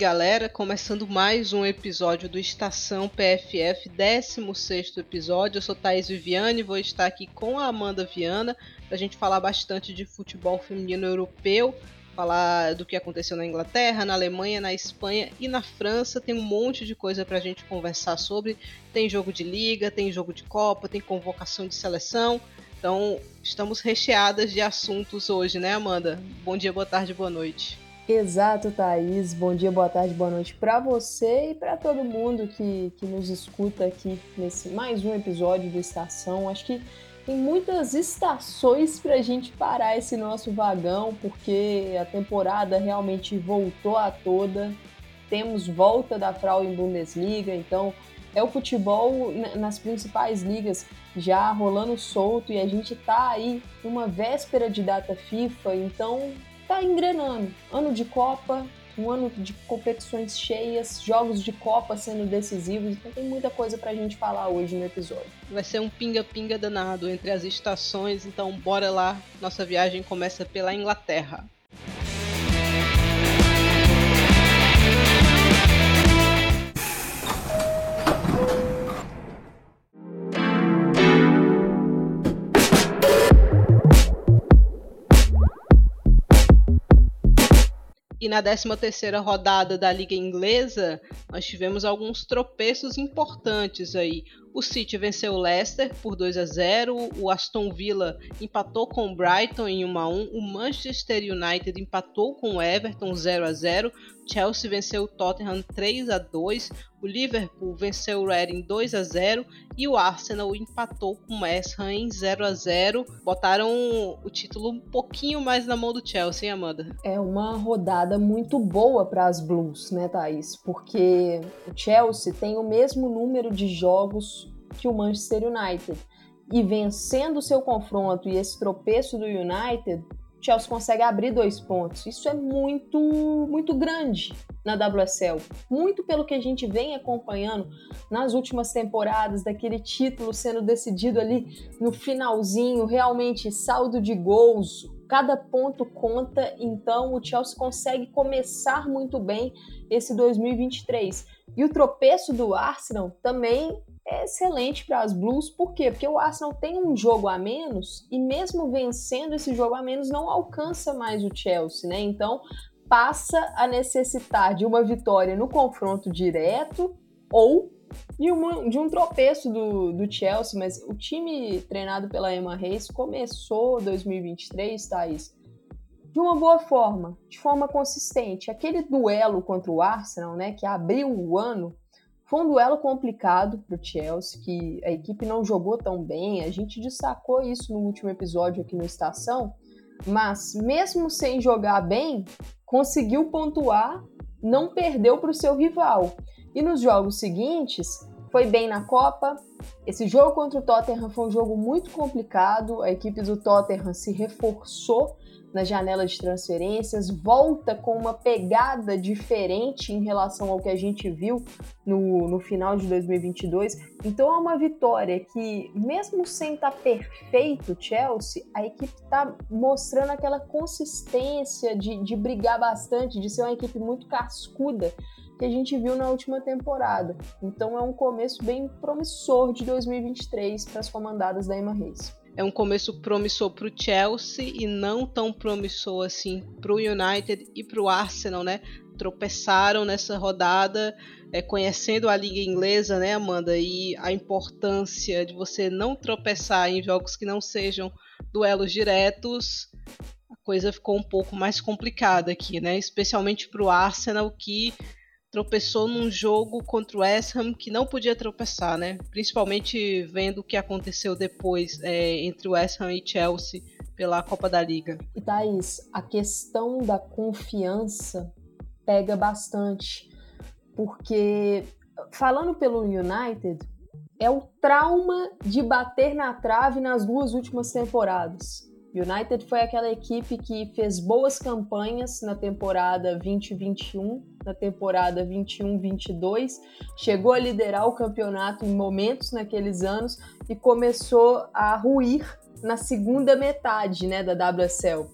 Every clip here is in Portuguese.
Galera, começando mais um episódio do Estação PFF, 16 episódio. Eu sou Thaís Viviane, vou estar aqui com a Amanda Viana para a gente falar bastante de futebol feminino europeu, falar do que aconteceu na Inglaterra, na Alemanha, na Espanha e na França. Tem um monte de coisa para a gente conversar sobre. Tem jogo de liga, tem jogo de Copa, tem convocação de seleção. Então, estamos recheadas de assuntos hoje, né, Amanda? Bom dia, boa tarde, boa noite. Exato, Thaís. Bom dia, boa tarde, boa noite para você e para todo mundo que, que nos escuta aqui nesse mais um episódio do Estação. Acho que tem muitas estações para a gente parar esse nosso vagão, porque a temporada realmente voltou a toda. Temos volta da Frauen Bundesliga, então é o futebol nas principais ligas já rolando solto e a gente tá aí numa véspera de data FIFA, então tá engrenando. Ano de Copa, um ano de competições cheias, jogos de Copa sendo decisivos, então tem muita coisa pra gente falar hoje no episódio. Vai ser um pinga-pinga danado entre as estações, então bora lá. Nossa viagem começa pela Inglaterra. E na 13ª rodada da Liga Inglesa, nós tivemos alguns tropeços importantes aí. O City venceu o Leicester por 2 a 0, o Aston Villa empatou com o Brighton em 1 a 1, o Manchester United empatou com o Everton 0 a 0, Chelsea venceu o Tottenham 3 a 2, o Liverpool venceu o Reading 2 a 0 e o Arsenal empatou com o West Ham em 0 a 0. Botaram o título um pouquinho mais na mão do Chelsea, hein, Amanda? É uma rodada muito boa para as Blues, né, Thaís? Porque o Chelsea tem o mesmo número de jogos que o Manchester United. E vencendo o seu confronto e esse tropeço do United, Chelsea consegue abrir dois pontos. Isso é muito, muito grande na WSL. Muito pelo que a gente vem acompanhando nas últimas temporadas, daquele título sendo decidido ali no finalzinho, realmente saldo de gols, cada ponto conta, então o Chelsea consegue começar muito bem esse 2023. E o tropeço do Arsenal também é excelente para as Blues, por quê? Porque o Arsenal tem um jogo a menos e mesmo vencendo esse jogo a menos não alcança mais o Chelsea, né? Então passa a necessitar de uma vitória no confronto direto ou de, uma, de um tropeço do, do Chelsea, mas o time treinado pela Emma Reis começou 2023, Thaís, de uma boa forma, de forma consistente. Aquele duelo contra o Arsenal, né, que abriu o ano, foi um duelo complicado para o Chelsea, que a equipe não jogou tão bem. A gente destacou isso no último episódio aqui no Estação, mas mesmo sem jogar bem, conseguiu pontuar, não perdeu para o seu rival. E nos jogos seguintes, foi bem na Copa. Esse jogo contra o Tottenham foi um jogo muito complicado. A equipe do Tottenham se reforçou na janela de transferências, volta com uma pegada diferente em relação ao que a gente viu no, no final de 2022. Então é uma vitória que, mesmo sem estar tá perfeito, Chelsea, a equipe está mostrando aquela consistência de, de brigar bastante, de ser uma equipe muito cascuda que a gente viu na última temporada. Então é um começo bem promissor de 2023 para as comandadas da Emma Reis é um começo promissor para o Chelsea e não tão promissor assim para o United e para o Arsenal, né? Tropeçaram nessa rodada, é, conhecendo a liga inglesa, né, Amanda? E a importância de você não tropeçar em jogos que não sejam duelos diretos. A coisa ficou um pouco mais complicada aqui, né? Especialmente para o Arsenal que tropeçou num jogo contra o West Ham que não podia tropeçar, né? Principalmente vendo o que aconteceu depois é, entre o West Ham e Chelsea pela Copa da Liga. E Thaís, a questão da confiança pega bastante, porque falando pelo United, é o trauma de bater na trave nas duas últimas temporadas. United foi aquela equipe que fez boas campanhas na temporada 2021, na temporada 21-22, chegou a liderar o campeonato em momentos naqueles anos e começou a ruir na segunda metade né, da WSL.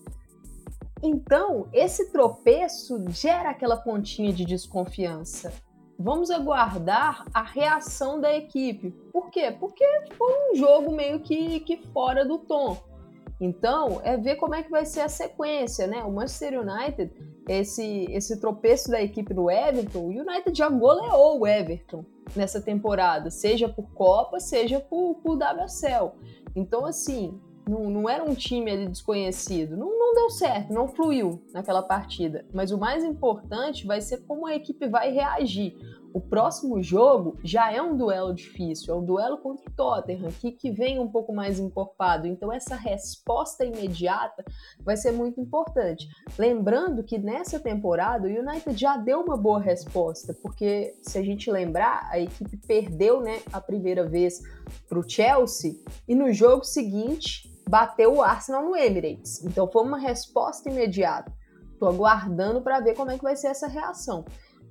Então, esse tropeço gera aquela pontinha de desconfiança. Vamos aguardar a reação da equipe. Por quê? Porque foi um jogo meio que, que fora do tom. Então, é ver como é que vai ser a sequência, né? O Manchester United, esse, esse tropeço da equipe do Everton, o United já goleou o Everton nessa temporada, seja por Copa, seja por, por WSL. Então, assim, não, não era um time ali desconhecido. Não, não deu certo, não fluiu naquela partida. Mas o mais importante vai ser como a equipe vai reagir. O próximo jogo já é um duelo difícil, é um duelo contra o Tottenham, que, que vem um pouco mais encorpado. Então, essa resposta imediata vai ser muito importante. Lembrando que nessa temporada o United já deu uma boa resposta, porque se a gente lembrar, a equipe perdeu né, a primeira vez para o Chelsea e no jogo seguinte bateu o Arsenal no Emirates. Então, foi uma resposta imediata. Estou aguardando para ver como é que vai ser essa reação.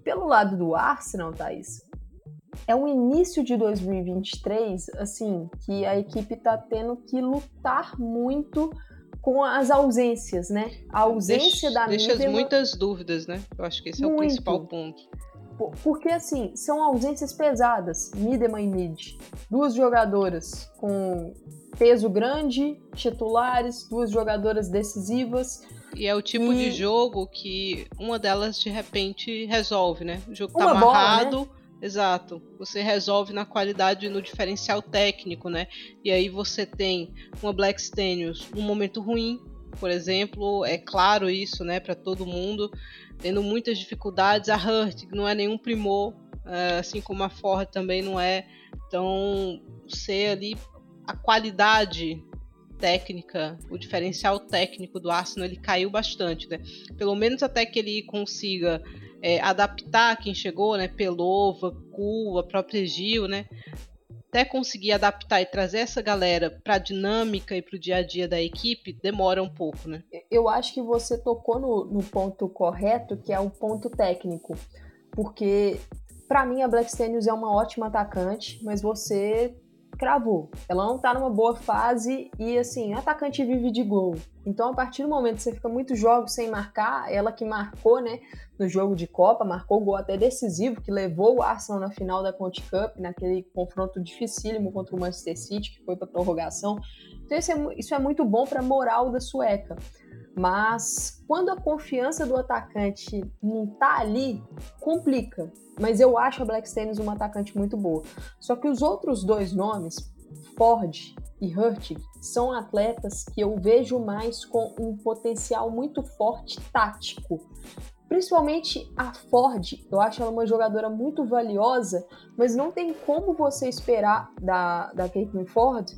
Pelo lado do Arsenal, Thaís, é o início de 2023, assim, que a equipe está tendo que lutar muito com as ausências, né? A ausência deixa, da Deixa muitas dúvidas, né? Eu acho que esse é o principal ponto. Porque, assim, são ausências pesadas, Midema e Mid. Duas jogadoras com peso grande, titulares, duas jogadoras decisivas. E é o tipo e... de jogo que uma delas de repente resolve, né? O jogo tá uma amarrado. Bola, né? Exato. Você resolve na qualidade no diferencial técnico, né? E aí você tem uma Black Stenius num momento ruim, por exemplo, é claro isso, né, para todo mundo, tendo muitas dificuldades. A Hurt não é nenhum primor, eh, assim como a Ford também não é. Então, ser ali a qualidade técnica, o diferencial técnico do Arsenal ele caiu bastante, né? Pelo menos até que ele consiga é, adaptar quem chegou, né? Pelova, Cu, a própria Gil, né? Até conseguir adaptar e trazer essa galera para a dinâmica e para o dia a dia da equipe demora um pouco, né? Eu acho que você tocou no, no ponto correto, que é o ponto técnico, porque para mim a Black Stenius é uma ótima atacante, mas você cravou. Ela não tá numa boa fase e, assim, atacante vive de gol. Então, a partir do momento que você fica muitos jogos sem marcar, ela que marcou, né, no jogo de Copa, marcou gol até decisivo, que levou o Arsenal na final da Conte Cup, naquele confronto dificílimo contra o Manchester City, que foi para prorrogação. Então, isso é, isso é muito bom para moral da sueca. Mas quando a confiança do atacante não tá ali, complica. Mas eu acho a Black Stennis uma atacante muito boa. Só que os outros dois nomes, Ford e Hurtig, são atletas que eu vejo mais com um potencial muito forte tático. Principalmente a Ford, eu acho ela uma jogadora muito valiosa, mas não tem como você esperar da, da Caitlin Ford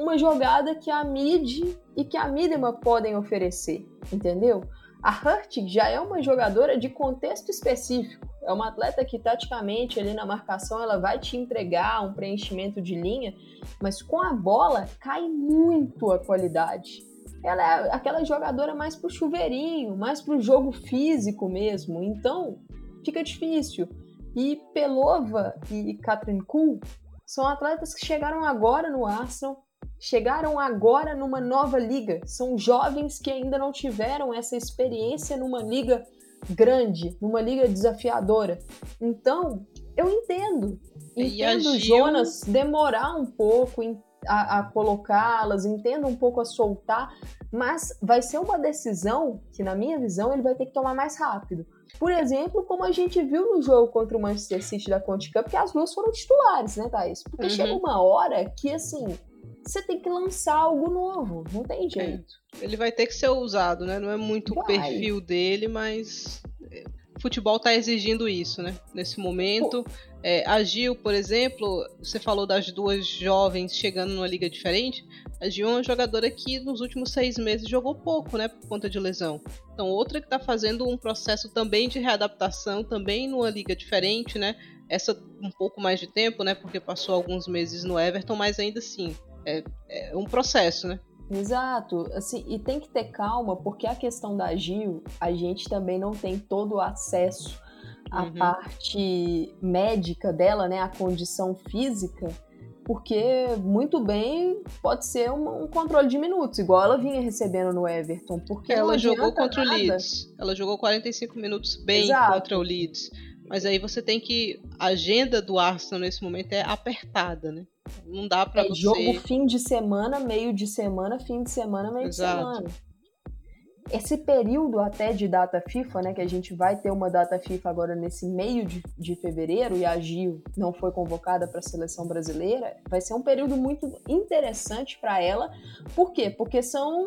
uma jogada que a Mid e que a Midema podem oferecer, entendeu? A Hurtig já é uma jogadora de contexto específico. É uma atleta que taticamente ali na marcação ela vai te entregar um preenchimento de linha, mas com a bola cai muito a qualidade. Ela é aquela jogadora mais pro chuveirinho, mais pro jogo físico mesmo. Então, fica difícil. E Pelova e Katrin Kuhl são atletas que chegaram agora no Arsenal, chegaram agora numa nova liga. São jovens que ainda não tiveram essa experiência numa liga grande, numa liga desafiadora. Então, eu entendo. Entendo Gil... Jonas demorar um pouco a, a colocá-las, entendo um pouco a soltar, mas vai ser uma decisão que, na minha visão, ele vai ter que tomar mais rápido. Por exemplo, como a gente viu no jogo contra o Manchester City da Conte Cup, que as duas foram titulares, né, Thaís? Porque uhum. chega uma hora que, assim, você tem que lançar algo novo, não tem é. jeito. É. Ele vai ter que ser usado, né? Não é muito vai. o perfil dele, mas é, o futebol está exigindo isso, né? Nesse momento. É, a Gil, por exemplo, você falou das duas jovens chegando numa liga diferente. A Gil é uma jogadora que nos últimos seis meses jogou pouco, né? Por conta de lesão. Então, outra que está fazendo um processo também de readaptação, também numa liga diferente, né? Essa um pouco mais de tempo, né? Porque passou alguns meses no Everton, mas ainda assim é, é um processo, né? Exato, assim, e tem que ter calma, porque a questão da Gil, a gente também não tem todo o acesso à uhum. parte médica dela, né, a condição física. porque muito bem pode ser um, um, controle de minutos, igual ela vinha recebendo no Everton. Porque ela jogou contra nada. o Leeds. Ela jogou 45 minutos bem Exato. contra o Leeds. Mas aí você tem que. A agenda do Arsenal nesse momento é apertada, né? Não dá para é, você. Jogo fim de semana, meio de semana, fim de semana, meio Exato. de semana esse período até de data FIFA, né, que a gente vai ter uma data FIFA agora nesse meio de, de fevereiro e a Gil não foi convocada para a seleção brasileira, vai ser um período muito interessante para ela. Por quê? Porque são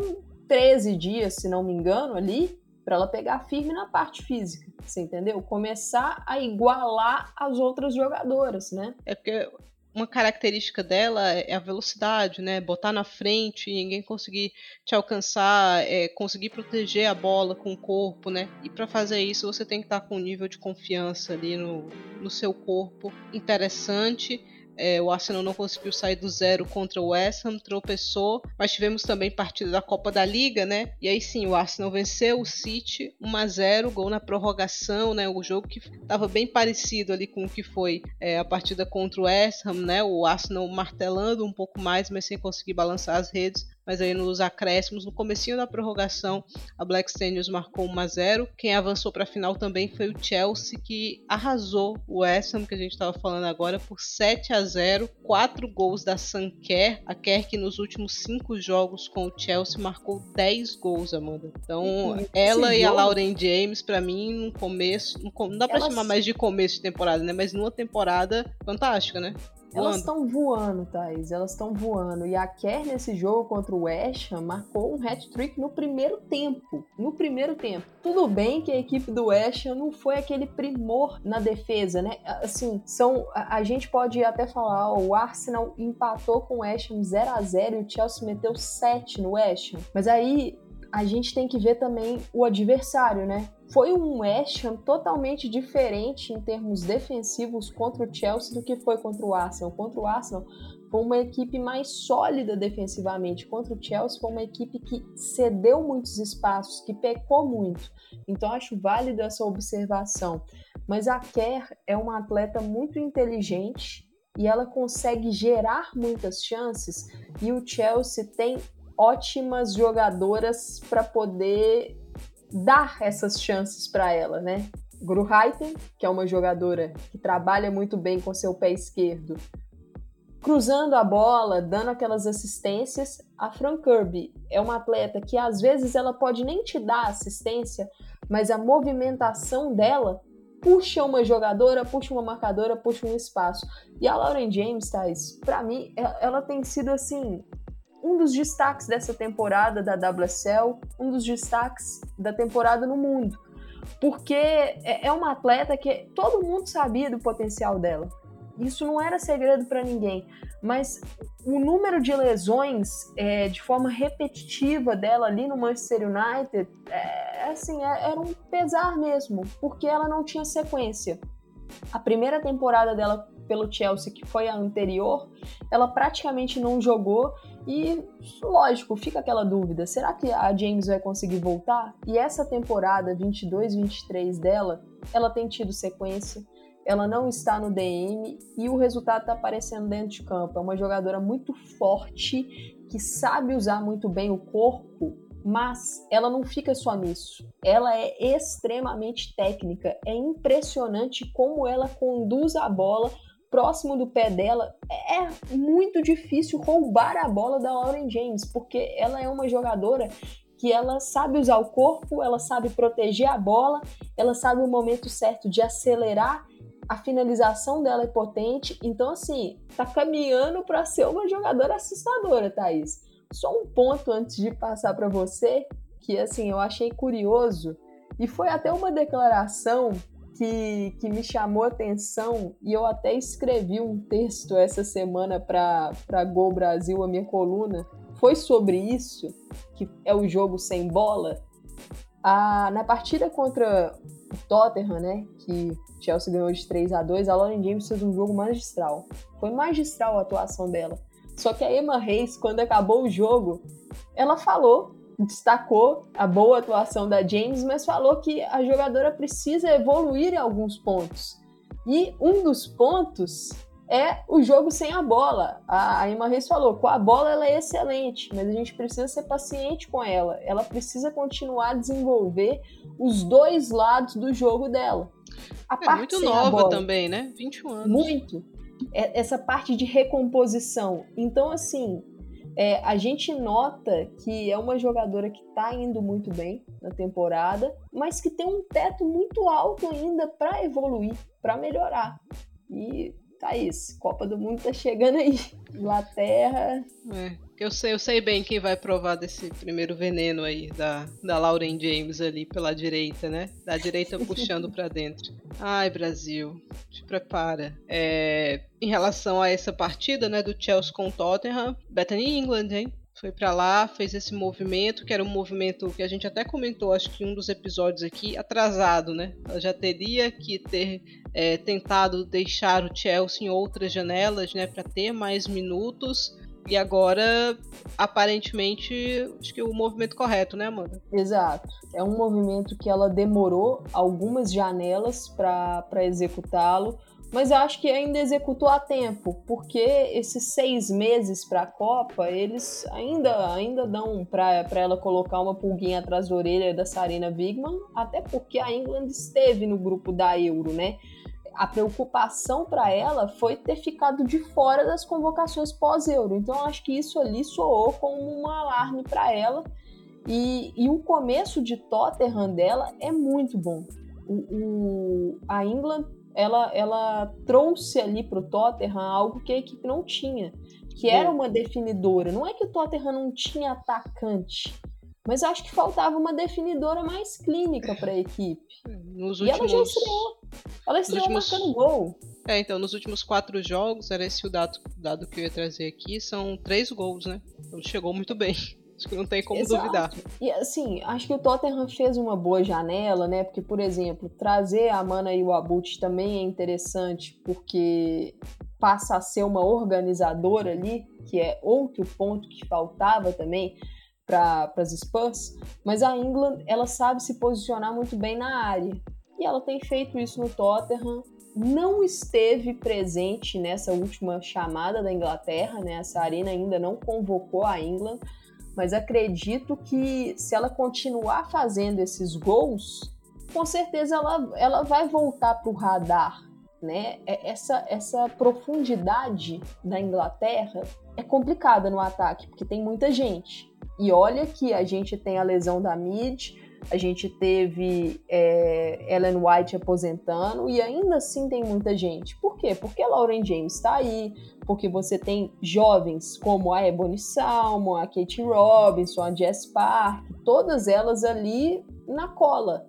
13 dias, se não me engano, ali para ela pegar firme na parte física, você entendeu? Começar a igualar as outras jogadoras, né? É porque uma característica dela é a velocidade, né? Botar na frente, ninguém conseguir te alcançar, é, conseguir proteger a bola com o corpo, né? E para fazer isso você tem que estar com um nível de confiança ali no, no seu corpo interessante é, o Arsenal não conseguiu sair do zero contra o West Ham, tropeçou, mas tivemos também partida da Copa da Liga, né? E aí sim, o Arsenal venceu o City 1 a 0, gol na prorrogação, né? O jogo que estava bem parecido ali com o que foi é, a partida contra o West Ham, né? O Arsenal martelando um pouco mais, mas sem conseguir balançar as redes mas aí nos acréscimos, no comecinho da prorrogação, a Black Staniels marcou 1 a 0. Quem avançou para a final também foi o Chelsea, que arrasou o West Ham, que a gente estava falando agora, por 7 a 0. Quatro gols da Sanker, a Kerr que nos últimos cinco jogos com o Chelsea marcou 10 gols, Amanda. Então, ela Esse e a Lauren James, para mim, no começo, não dá para Elas... chamar mais de começo de temporada, né? Mas numa temporada fantástica, né? Elas estão voando, Thaís. Elas estão voando. E a Kerr, nesse jogo contra o West Ham, marcou um hat-trick no primeiro tempo. No primeiro tempo. Tudo bem que a equipe do West Ham não foi aquele primor na defesa, né? Assim, são, a, a gente pode até falar, ó, o Arsenal empatou com o West Ham 0 a 0 e o Chelsea meteu 7 no West Ham. Mas aí a gente tem que ver também o adversário, né? Foi um West Ham totalmente diferente em termos defensivos contra o Chelsea do que foi contra o Arsenal. Contra o Arsenal foi uma equipe mais sólida defensivamente. Contra o Chelsea foi uma equipe que cedeu muitos espaços, que pecou muito. Então acho válida essa observação. Mas a Kerr é uma atleta muito inteligente e ela consegue gerar muitas chances e o Chelsea tem ótimas jogadoras para poder dar essas chances para ela, né? Gruheiten, que é uma jogadora que trabalha muito bem com seu pé esquerdo, cruzando a bola, dando aquelas assistências. A Fran Kirby é uma atleta que às vezes ela pode nem te dar assistência, mas a movimentação dela puxa uma jogadora, puxa uma marcadora, puxa um espaço. E a Lauren James, Thais, para mim, ela tem sido assim um dos destaques dessa temporada da WSL, um dos destaques da temporada no mundo. Porque é, é uma atleta que todo mundo sabia do potencial dela. Isso não era segredo para ninguém. Mas o número de lesões é, de forma repetitiva dela ali no Manchester United, é, assim, é, era um pesar mesmo, porque ela não tinha sequência. A primeira temporada dela pelo Chelsea, que foi a anterior, ela praticamente não jogou e, lógico, fica aquela dúvida: será que a James vai conseguir voltar? E essa temporada 22-23 dela, ela tem tido sequência, ela não está no DM e o resultado está aparecendo dentro de campo. É uma jogadora muito forte, que sabe usar muito bem o corpo, mas ela não fica só nisso. Ela é extremamente técnica. É impressionante como ela conduz a bola próximo do pé dela, é muito difícil roubar a bola da Lauren James, porque ela é uma jogadora que ela sabe usar o corpo, ela sabe proteger a bola, ela sabe o momento certo de acelerar, a finalização dela é potente, então assim, tá caminhando para ser uma jogadora assustadora, Thaís. Só um ponto antes de passar para você, que assim, eu achei curioso, e foi até uma declaração que, que me chamou a atenção e eu até escrevi um texto essa semana para Gol Brasil, a minha coluna, foi sobre isso, que é o jogo sem bola. Na partida contra o Tottenham, né, que Chelsea ganhou de 3 a 2 a Lauren James fez um jogo magistral. Foi magistral a atuação dela. Só que a Emma Reis, quando acabou o jogo, ela falou destacou a boa atuação da James, mas falou que a jogadora precisa evoluir em alguns pontos. E um dos pontos é o jogo sem a bola. A, a Ima Reis falou, com a bola ela é excelente, mas a gente precisa ser paciente com ela. Ela precisa continuar a desenvolver os dois lados do jogo dela. A é muito nova bola, também, né? 21 anos. Muito. É, essa parte de recomposição. Então, assim, é, a gente nota que é uma jogadora que está indo muito bem na temporada, mas que tem um teto muito alto ainda para evoluir, para melhorar. E tá isso. Copa do Mundo tá chegando aí. Inglaterra. É, eu sei, eu sei bem quem vai provar desse primeiro veneno aí da, da Lauren James ali pela direita, né? Da direita puxando para dentro. Ai, Brasil, te prepara. É, em relação a essa partida, né, do Chelsea com o Tottenham, Bethany England, hein? foi para lá, fez esse movimento, que era um movimento que a gente até comentou, acho que um dos episódios aqui, atrasado, né? Ela já teria que ter é, tentado deixar o Chelsea em outras janelas, né, para ter mais minutos. E agora, aparentemente, acho que é o movimento correto, né, Amanda? Exato. É um movimento que ela demorou algumas janelas para executá-lo mas eu acho que ainda executou a tempo, porque esses seis meses para a Copa, eles ainda, ainda dão para ela colocar uma pulguinha atrás da orelha da Sarina Wigman, até porque a England esteve no grupo da Euro, né? A preocupação para ela foi ter ficado de fora das convocações pós-Euro. Então, eu acho que isso ali soou como um alarme para ela. E, e, o começo de Tottenham dela é muito bom. O, o, a England ela, ela trouxe ali para o Tottenham algo que a equipe não tinha, que era uma definidora. Não é que o Tottenham não tinha atacante, mas acho que faltava uma definidora mais clínica para a equipe. Nos e ela já estreou. Ela estreou últimos... marcando gol. É, então, nos últimos quatro jogos, era esse o dado, dado que eu ia trazer aqui, são três gols, né? Então chegou muito bem. Acho que não tem como Exato. duvidar. E assim, acho que o Tottenham fez uma boa janela, né? Porque, por exemplo, trazer a Mana e o Abut também é interessante, porque passa a ser uma organizadora ali, que é outro ponto que faltava também para as Spurs. Mas a England, ela sabe se posicionar muito bem na área. E ela tem feito isso no Tottenham. Não esteve presente nessa última chamada da Inglaterra, né? Essa arena ainda não convocou a England mas acredito que se ela continuar fazendo esses gols, com certeza ela, ela vai voltar para o radar. Né? É, essa, essa profundidade da Inglaterra é complicada no ataque, porque tem muita gente. E olha que a gente tem a lesão da Mid, a gente teve é, Ellen White aposentando e ainda assim tem muita gente. Por quê? Porque Lauren James está aí, porque você tem jovens como a Ebony Salmon, a Kate Robinson, a Jess Park, todas elas ali na cola.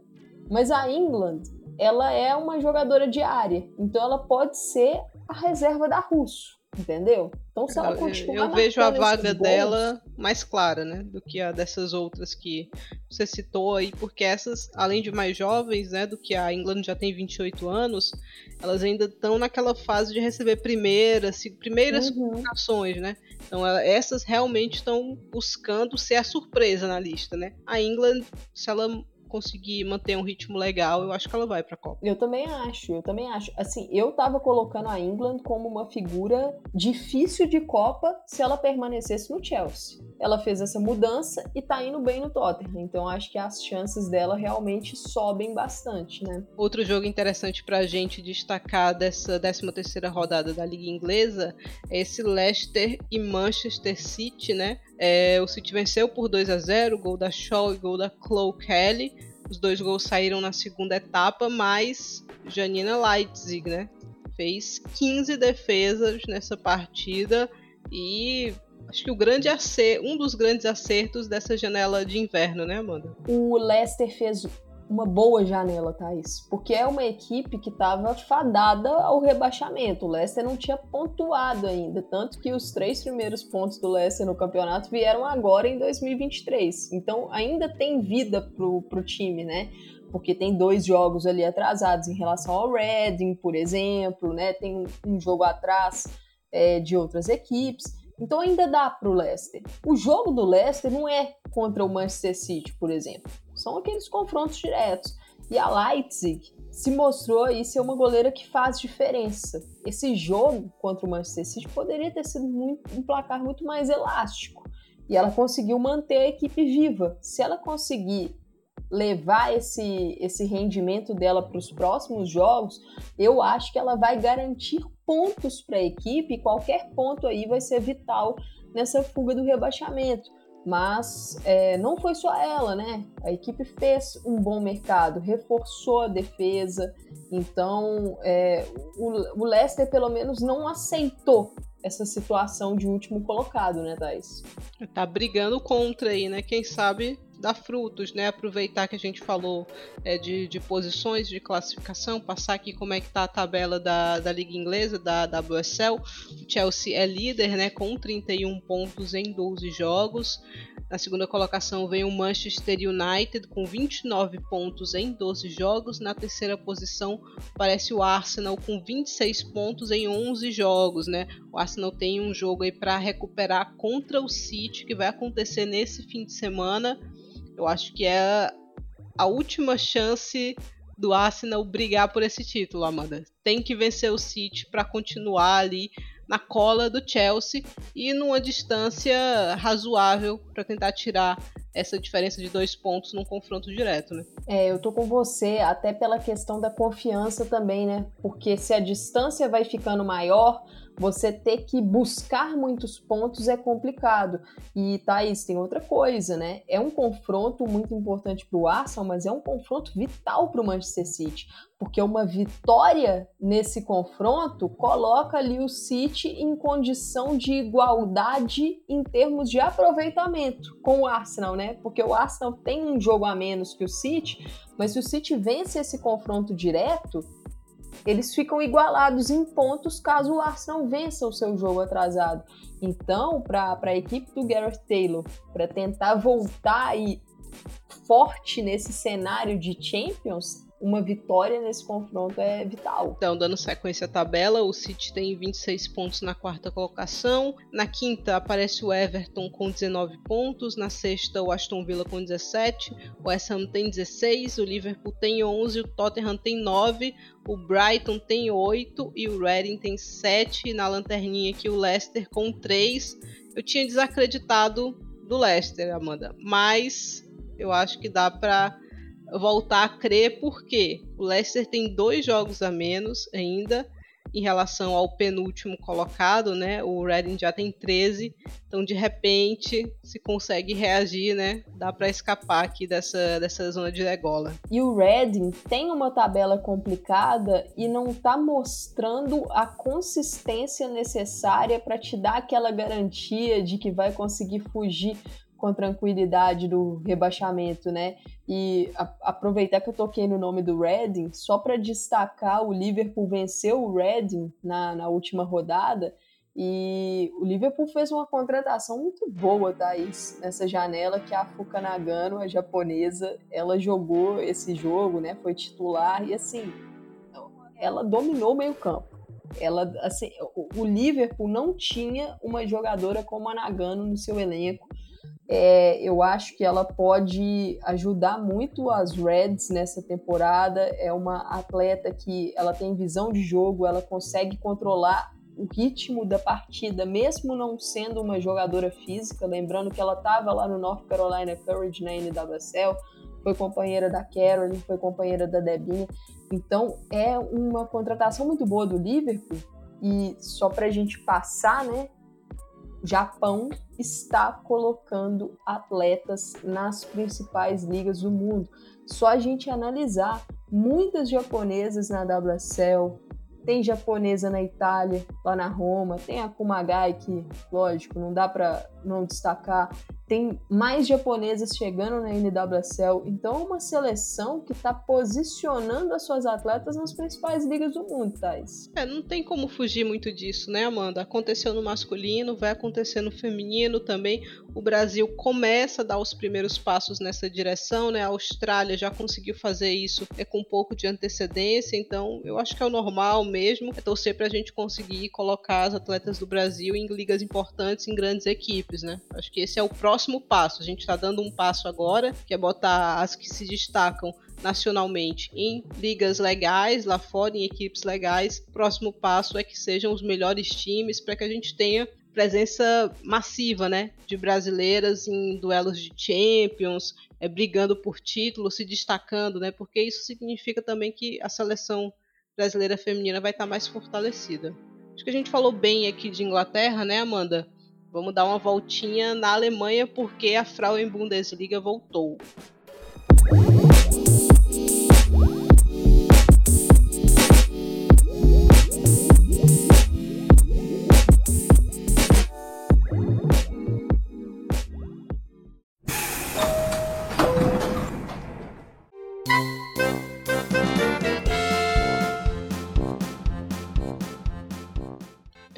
Mas a England, ela é uma jogadora de área, então ela pode ser a reserva da Russo entendeu? Então, se ela continuar Eu vejo a vaga dela mais clara, né, do que a dessas outras que você citou aí, porque essas, além de mais jovens, né, do que a England já tem 28 anos, elas ainda estão naquela fase de receber primeiras, primeiras uhum. né? Então, essas realmente estão buscando ser a surpresa na lista, né? A England, se ela conseguir manter um ritmo legal, eu acho que ela vai pra Copa. Eu também acho, eu também acho. Assim, eu tava colocando a England como uma figura difícil de Copa se ela permanecesse no Chelsea. Ela fez essa mudança e tá indo bem no Tottenham, então acho que as chances dela realmente sobem bastante, né? Outro jogo interessante pra gente destacar dessa 13 terceira rodada da Liga Inglesa é esse Leicester e Manchester City, né? É, o City venceu por 2 a 0 gol da Shaw e gol da Chloe Kelly. Os dois gols saíram na segunda etapa, mas Janina Leitzig, né? Fez 15 defesas nessa partida e acho que o grande acerto, um dos grandes acertos dessa janela de inverno, né, Amanda? O Leicester fez uma boa janela, Thaís, porque é uma equipe que estava fadada ao rebaixamento. O Leicester não tinha pontuado ainda, tanto que os três primeiros pontos do Leicester no campeonato vieram agora em 2023. Então ainda tem vida pro, pro time, né? Porque tem dois jogos ali atrasados em relação ao Reading, por exemplo, né? Tem um jogo atrás é, de outras equipes. Então ainda dá para o Leicester. O jogo do Leicester não é contra o Manchester City, por exemplo. São aqueles confrontos diretos. E a Leipzig, se mostrou aí ser uma goleira que faz diferença. Esse jogo contra o Manchester City poderia ter sido muito, um placar muito mais elástico. E ela conseguiu manter a equipe viva. Se ela conseguir levar esse, esse rendimento dela para os próximos jogos, eu acho que ela vai garantir pontos para a equipe qualquer ponto aí vai ser vital nessa fuga do rebaixamento. Mas é, não foi só ela, né? A equipe fez um bom mercado, reforçou a defesa. Então, é, o, o Leicester, pelo menos, não aceitou essa situação de último colocado, né, Thais? Tá brigando contra aí, né? Quem sabe dar frutos, né? Aproveitar que a gente falou é, de, de posições de classificação, passar aqui como é que tá a tabela da, da Liga Inglesa, da WSL. O Chelsea é líder, né? Com 31 pontos em 12 jogos. Na segunda colocação vem o Manchester United com 29 pontos em 12 jogos. Na terceira posição parece o Arsenal com 26 pontos em 11 jogos, né? O Arsenal tem um jogo aí para recuperar contra o City que vai acontecer nesse fim de semana. Eu acho que é a última chance do Arsenal brigar por esse título, Amanda. Tem que vencer o City para continuar ali na cola do Chelsea e numa distância razoável para tentar tirar essa diferença de dois pontos num confronto direto, né? É, eu tô com você até pela questão da confiança também, né? Porque se a distância vai ficando maior, você ter que buscar muitos pontos é complicado. E Thaís, tem outra coisa, né? É um confronto muito importante para o Arsenal, mas é um confronto vital para o Manchester City. Porque uma vitória nesse confronto coloca ali o City em condição de igualdade em termos de aproveitamento com o Arsenal, né? Porque o Arsenal tem um jogo a menos que o City, mas se o City vence esse confronto direto, eles ficam igualados em pontos caso o Arsenal vença o seu jogo atrasado. Então, para a equipe do Gareth Taylor, para tentar voltar aí forte nesse cenário de Champions, uma vitória nesse confronto é vital. Então, dando sequência à tabela, o City tem 26 pontos na quarta colocação. Na quinta aparece o Everton com 19 pontos. Na sexta, o Aston Villa com 17. O West Ham tem 16. O Liverpool tem 11. O Tottenham tem 9. O Brighton tem 8. E o Reading tem 7. E na lanterninha aqui, o Leicester com 3. Eu tinha desacreditado do Leicester, Amanda. Mas eu acho que dá para voltar a crer, porque o Leicester tem dois jogos a menos ainda em relação ao penúltimo colocado, né? O Reading já tem 13, então de repente se consegue reagir, né? Dá para escapar aqui dessa, dessa zona de degola. E o Reading tem uma tabela complicada e não está mostrando a consistência necessária para te dar aquela garantia de que vai conseguir fugir com tranquilidade do rebaixamento, né? E a, aproveitar que eu toquei no nome do Reading, só para destacar, o Liverpool venceu o Reading na, na última rodada e o Liverpool fez uma contratação muito boa, Thaís, nessa janela, que a Fuka Nagano, a japonesa, ela jogou esse jogo, né? Foi titular e assim, ela dominou o meio campo. Ela, assim, o Liverpool não tinha uma jogadora como a Nagano no seu elenco é, eu acho que ela pode ajudar muito as Reds nessa temporada. É uma atleta que ela tem visão de jogo, ela consegue controlar o ritmo da partida, mesmo não sendo uma jogadora física. Lembrando que ela estava lá no North Carolina Courage na NWSL, foi companheira da Carolyn, foi companheira da Debinha. Então é uma contratação muito boa do Liverpool. E só para a gente passar, né? Japão está colocando atletas nas principais ligas do mundo. Só a gente analisar muitas japonesas na WSL, tem japonesa na Itália, lá na Roma, tem a Kumagai, que, lógico, não dá para não destacar. Tem mais japonesas chegando na NWSL, então é uma seleção que está posicionando as suas atletas nas principais ligas do mundo, Thais. É, não tem como fugir muito disso, né, Amanda? Aconteceu no masculino, vai acontecer no feminino também. O Brasil começa a dar os primeiros passos nessa direção, né? A Austrália já conseguiu fazer isso é, com um pouco de antecedência, então eu acho que é o normal mesmo, é torcer para a gente conseguir colocar as atletas do Brasil em ligas importantes, em grandes equipes, né? Acho que esse é o próximo passo. A gente está dando um passo agora, que é botar as que se destacam nacionalmente em ligas legais lá fora, em equipes legais. Próximo passo é que sejam os melhores times para que a gente tenha presença massiva, né, de brasileiras em duelos de Champions, é, brigando por título, se destacando, né, porque isso significa também que a seleção brasileira feminina vai estar mais fortalecida. Acho que a gente falou bem aqui de Inglaterra, né, Amanda? Vamos dar uma voltinha na Alemanha porque a Frauen Bundesliga voltou.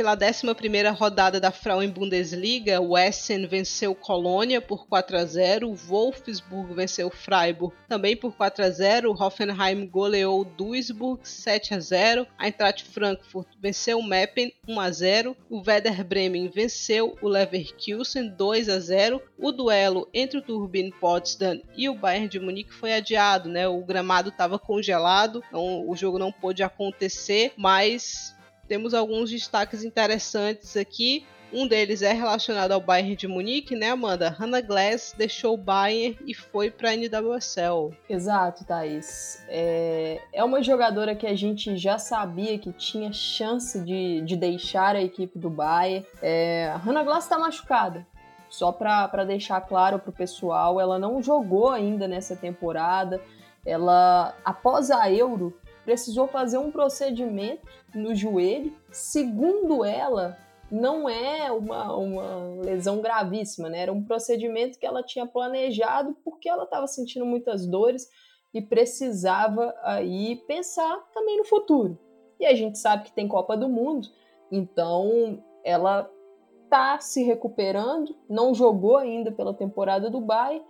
Pela 11ª rodada da Frauen Bundesliga, o Essen venceu Colônia por 4 a 0, o Wolfsburg venceu Freiburg também por 4 a 0, o Hoffenheim goleou Duisburg 7 a 0, a Eintracht Frankfurt venceu Meppen 1 a 0, o Werder Bremen venceu o Leverkusen 2 a 0. O duelo entre o Turbine Potsdam e o Bayern de Munique foi adiado, né? O gramado estava congelado, então o jogo não pôde acontecer, mas temos alguns destaques interessantes aqui. Um deles é relacionado ao Bayern de Munique, né, Amanda? Hannah Glass deixou o Bayern e foi para a NWSL. Exato, Thaís. É, é uma jogadora que a gente já sabia que tinha chance de, de deixar a equipe do Bayern. É, a Hannah Glass está machucada. Só para deixar claro para o pessoal, ela não jogou ainda nessa temporada. Ela, após a Euro, precisou fazer um procedimento no joelho. Segundo ela, não é uma, uma lesão gravíssima, né? Era um procedimento que ela tinha planejado porque ela estava sentindo muitas dores e precisava aí pensar também no futuro. E a gente sabe que tem Copa do Mundo, então ela tá se recuperando, não jogou ainda pela temporada do Bayern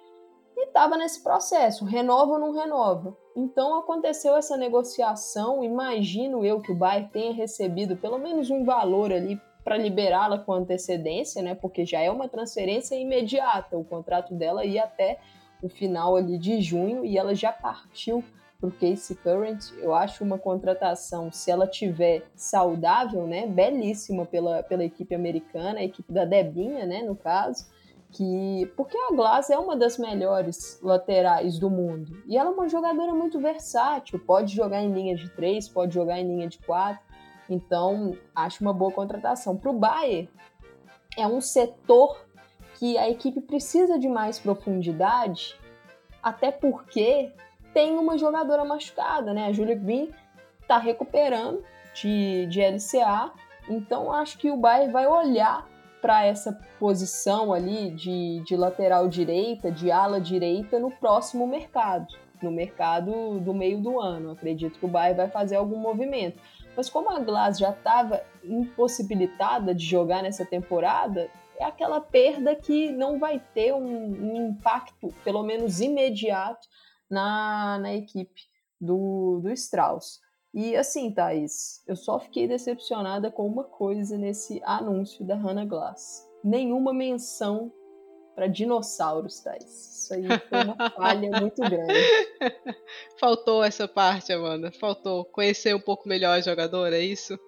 e estava nesse processo, renova ou não renova. Então aconteceu essa negociação, imagino eu que o Bayern tenha recebido pelo menos um valor ali para liberá-la com antecedência, né? Porque já é uma transferência imediata, o contrato dela ia até o final ali de junho e ela já partiu para o Casey Current. Eu acho uma contratação, se ela tiver saudável, né? Belíssima pela, pela equipe americana, a equipe da Debinha, né? No caso que porque a Glass é uma das melhores laterais do mundo e ela é uma jogadora muito versátil, pode jogar em linha de três, pode jogar em linha de quatro, então acho uma boa contratação. Para o Bayern é um setor que a equipe precisa de mais profundidade, até porque tem uma jogadora machucada, né? A Julia Green está recuperando de, de LCA, então acho que o Bayern vai olhar para essa posição ali de, de lateral direita, de ala direita no próximo mercado, no mercado do meio do ano. Acredito que o Bayern vai fazer algum movimento. Mas como a Glass já estava impossibilitada de jogar nessa temporada, é aquela perda que não vai ter um, um impacto, pelo menos imediato, na, na equipe do, do Strauss. E assim, Thaís, eu só fiquei decepcionada com uma coisa nesse anúncio da Hannah Glass. Nenhuma menção para dinossauros, Thaís. Isso aí foi uma falha muito grande. Faltou essa parte, Amanda. Faltou conhecer um pouco melhor a jogadora, é isso?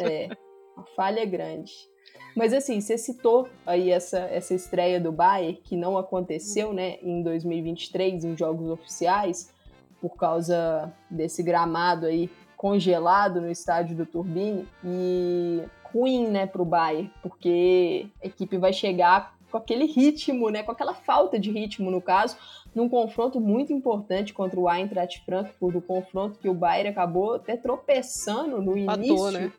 É, uma falha grande. Mas assim, você citou aí essa, essa estreia do Bayern, que não aconteceu, né, em 2023, em jogos oficiais por causa desse gramado aí congelado no estádio do Turbine e ruim, né, para o Bayern, porque a equipe vai chegar com aquele ritmo, né, com aquela falta de ritmo no caso, num confronto muito importante contra o Eintracht Frankfurt, o confronto que o Bayern acabou até tropeçando no início né?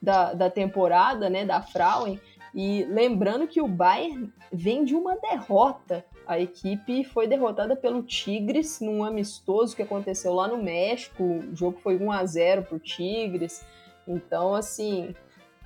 da, da temporada, né, da Frauen, e lembrando que o Bayern vem de uma derrota a equipe foi derrotada pelo Tigres num amistoso que aconteceu lá no México. O jogo foi 1 a 0 pro Tigres. Então, assim,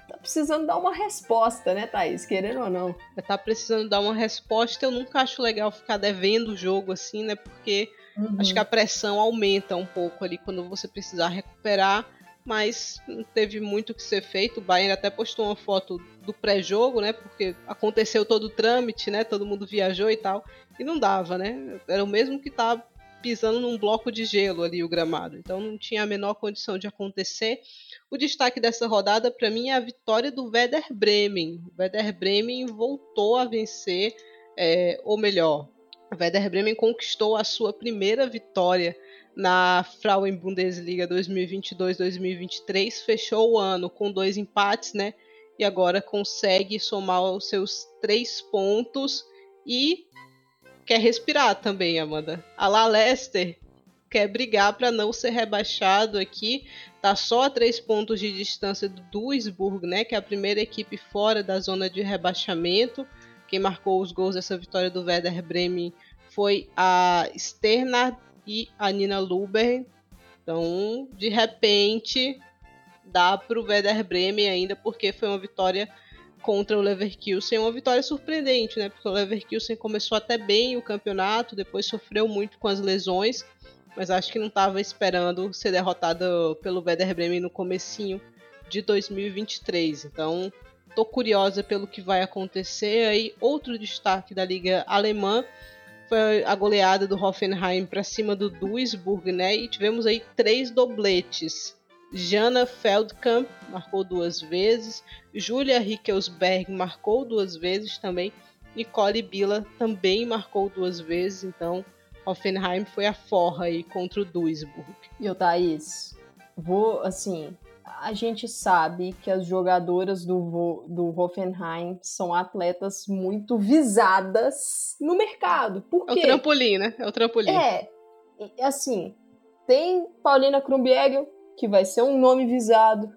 tá precisando dar uma resposta, né, Thaís? Querendo ou não. Tá precisando dar uma resposta. Eu nunca acho legal ficar devendo o jogo assim, né? Porque uhum. acho que a pressão aumenta um pouco ali quando você precisar recuperar mas teve muito que ser feito. O Bayern até postou uma foto do pré-jogo, né? Porque aconteceu todo o trâmite, né? Todo mundo viajou e tal. E não dava, né? Era o mesmo que tá pisando num bloco de gelo ali o gramado. Então não tinha a menor condição de acontecer. O destaque dessa rodada para mim é a vitória do Werder Bremen. O Werder Bremen voltou a vencer, é, ou melhor, o Werder Bremen conquistou a sua primeira vitória na Frauen Bundesliga 2022-2023, fechou o ano com dois empates, né? E agora consegue somar os seus três pontos e quer respirar também, Amanda. A La Leicester quer brigar para não ser rebaixado aqui. Tá só a três pontos de distância do Duisburg, né? Que é a primeira equipe fora da zona de rebaixamento. Quem marcou os gols dessa vitória do Werder Bremen foi a Sterna e a Nina Luber. Então, de repente, dá para o Werder Bremen ainda, porque foi uma vitória contra o Leverkusen, uma vitória surpreendente, né? Porque o Leverkusen começou até bem o campeonato, depois sofreu muito com as lesões, mas acho que não estava esperando ser derrotado pelo Werder Bremen no comecinho de 2023. Então, tô curiosa pelo que vai acontecer aí. Outro destaque da liga alemã foi a goleada do Hoffenheim para cima do Duisburg, né? E tivemos aí três dobletes. Jana Feldkamp marcou duas vezes, Julia Rickelsberg marcou duas vezes também, Nicole Bila também marcou duas vezes, então Hoffenheim foi a forra aí contra o Duisburg. E o Thaís, vou assim, a gente sabe que as jogadoras do, do Hoffenheim são atletas muito visadas no mercado. Por quê? É o trampolim, né? É o trampolim. É, assim, tem Paulina Krumbiegel, que vai ser um nome visado.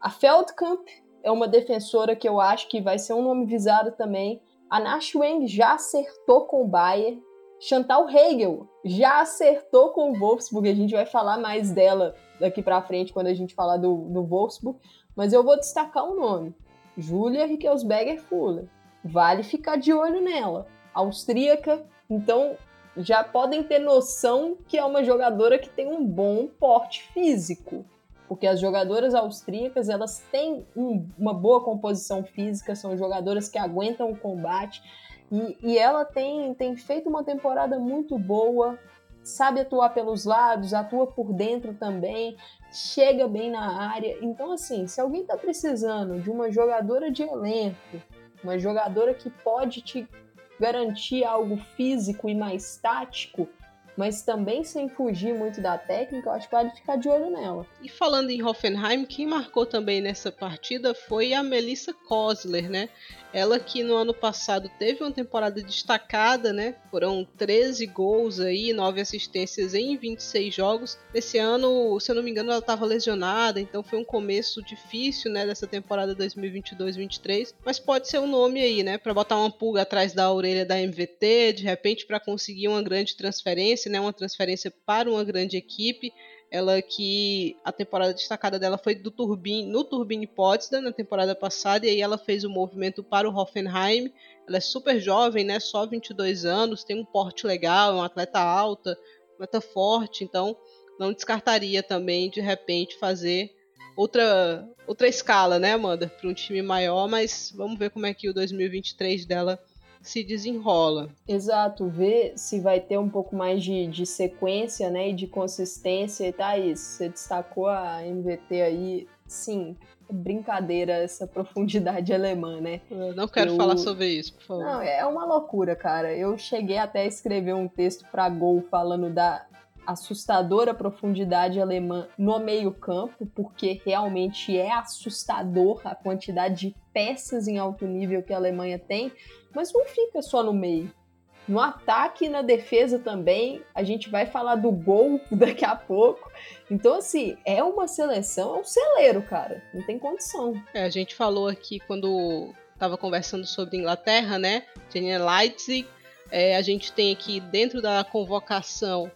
A Feldkamp é uma defensora que eu acho que vai ser um nome visado também. A Nash Weng já acertou com o Bayer. Chantal Hegel já acertou com o Wolfsburg. A gente vai falar mais dela daqui para frente quando a gente falar do, do Wolfsburg. Mas eu vou destacar um nome: Julia Rickelsberger Fuller. Vale ficar de olho nela. Austríaca, então já podem ter noção que é uma jogadora que tem um bom porte físico, porque as jogadoras austríacas elas têm um, uma boa composição física, são jogadoras que aguentam o combate e, e ela tem, tem feito uma temporada muito boa, sabe atuar pelos lados, atua por dentro também, chega bem na área. Então, assim, se alguém está precisando de uma jogadora de elenco, uma jogadora que pode te garantir algo físico e mais tático, mas também sem fugir muito da técnica, eu acho que vale ficar de olho nela. E falando em Hoffenheim, quem marcou também nessa partida foi a Melissa Kosler, né? Ela que no ano passado teve uma temporada destacada, né? Foram 13 gols aí, 9 assistências em 26 jogos. Esse ano, se eu não me engano, ela estava lesionada, então foi um começo difícil, né, dessa temporada 2022-23, mas pode ser um nome aí, né, para botar uma pulga atrás da orelha da MVT, de repente para conseguir uma grande transferência, né, uma transferência para uma grande equipe. Ela que a temporada destacada dela foi do Turbine, no Turbine Potsdam na temporada passada e aí ela fez o movimento para o Hoffenheim. Ela é super jovem, né? Só 22 anos, tem um porte legal, é uma atleta alta, uma atleta forte, então não descartaria também de repente fazer outra outra escala, né, Amanda, para um time maior, mas vamos ver como é que o 2023 dela se desenrola. Exato, ver se vai ter um pouco mais de, de sequência, né, e de consistência e tá isso. Você destacou a MVT aí, sim, brincadeira essa profundidade alemã, né? Eu não quero Eu... falar sobre isso, por favor. Não, é uma loucura, cara. Eu cheguei até a escrever um texto para Gol falando da assustadora profundidade alemã no meio-campo, porque realmente é assustador a quantidade de peças em alto nível que a Alemanha tem, mas não fica só no meio. No ataque e na defesa também, a gente vai falar do gol daqui a pouco. Então, assim, é uma seleção, é um celeiro, cara. Não tem condição. É, a gente falou aqui quando estava conversando sobre Inglaterra, né? Jenny Leipzig. É, a gente tem aqui dentro da convocação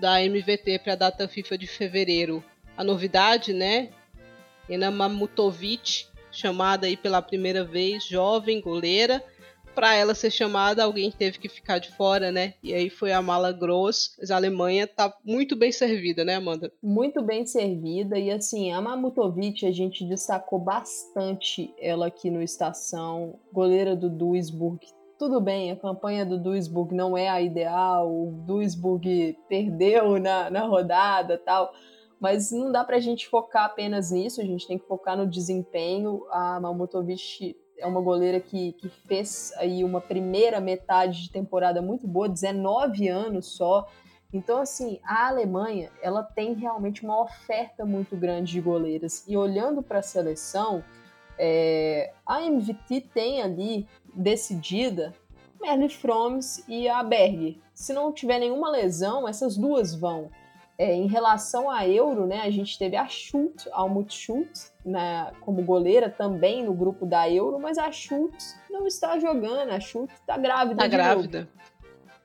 da MVT para a data FIFA de fevereiro a novidade, né? Ena Mamutovic, chamada aí pela primeira vez, jovem goleira. Para ela ser chamada, alguém teve que ficar de fora, né? E aí foi a Mala Gross. Mas a Alemanha tá muito bem servida, né, Amanda? Muito bem servida. E assim, a Mamutovic, a gente destacou bastante ela aqui no Estação. Goleira do Duisburg, tudo bem, a campanha do Duisburg não é a ideal, o Duisburg perdeu na, na rodada tal, mas não dá para a gente focar apenas nisso, a gente tem que focar no desempenho. A Malmotovic é uma goleira que, que fez aí uma primeira metade de temporada muito boa, 19 anos só. Então, assim, a Alemanha, ela tem realmente uma oferta muito grande de goleiras. E olhando para a seleção, é, a MVT tem ali decidida Merle Froms e a Berg. Se não tiver nenhuma lesão, essas duas vão. É, em relação a Euro, né, a gente teve a Schultz, Almut Schultz, né, como goleira também no grupo da Euro, mas a Schultz não está jogando, a Schultz está grávida. Está grávida.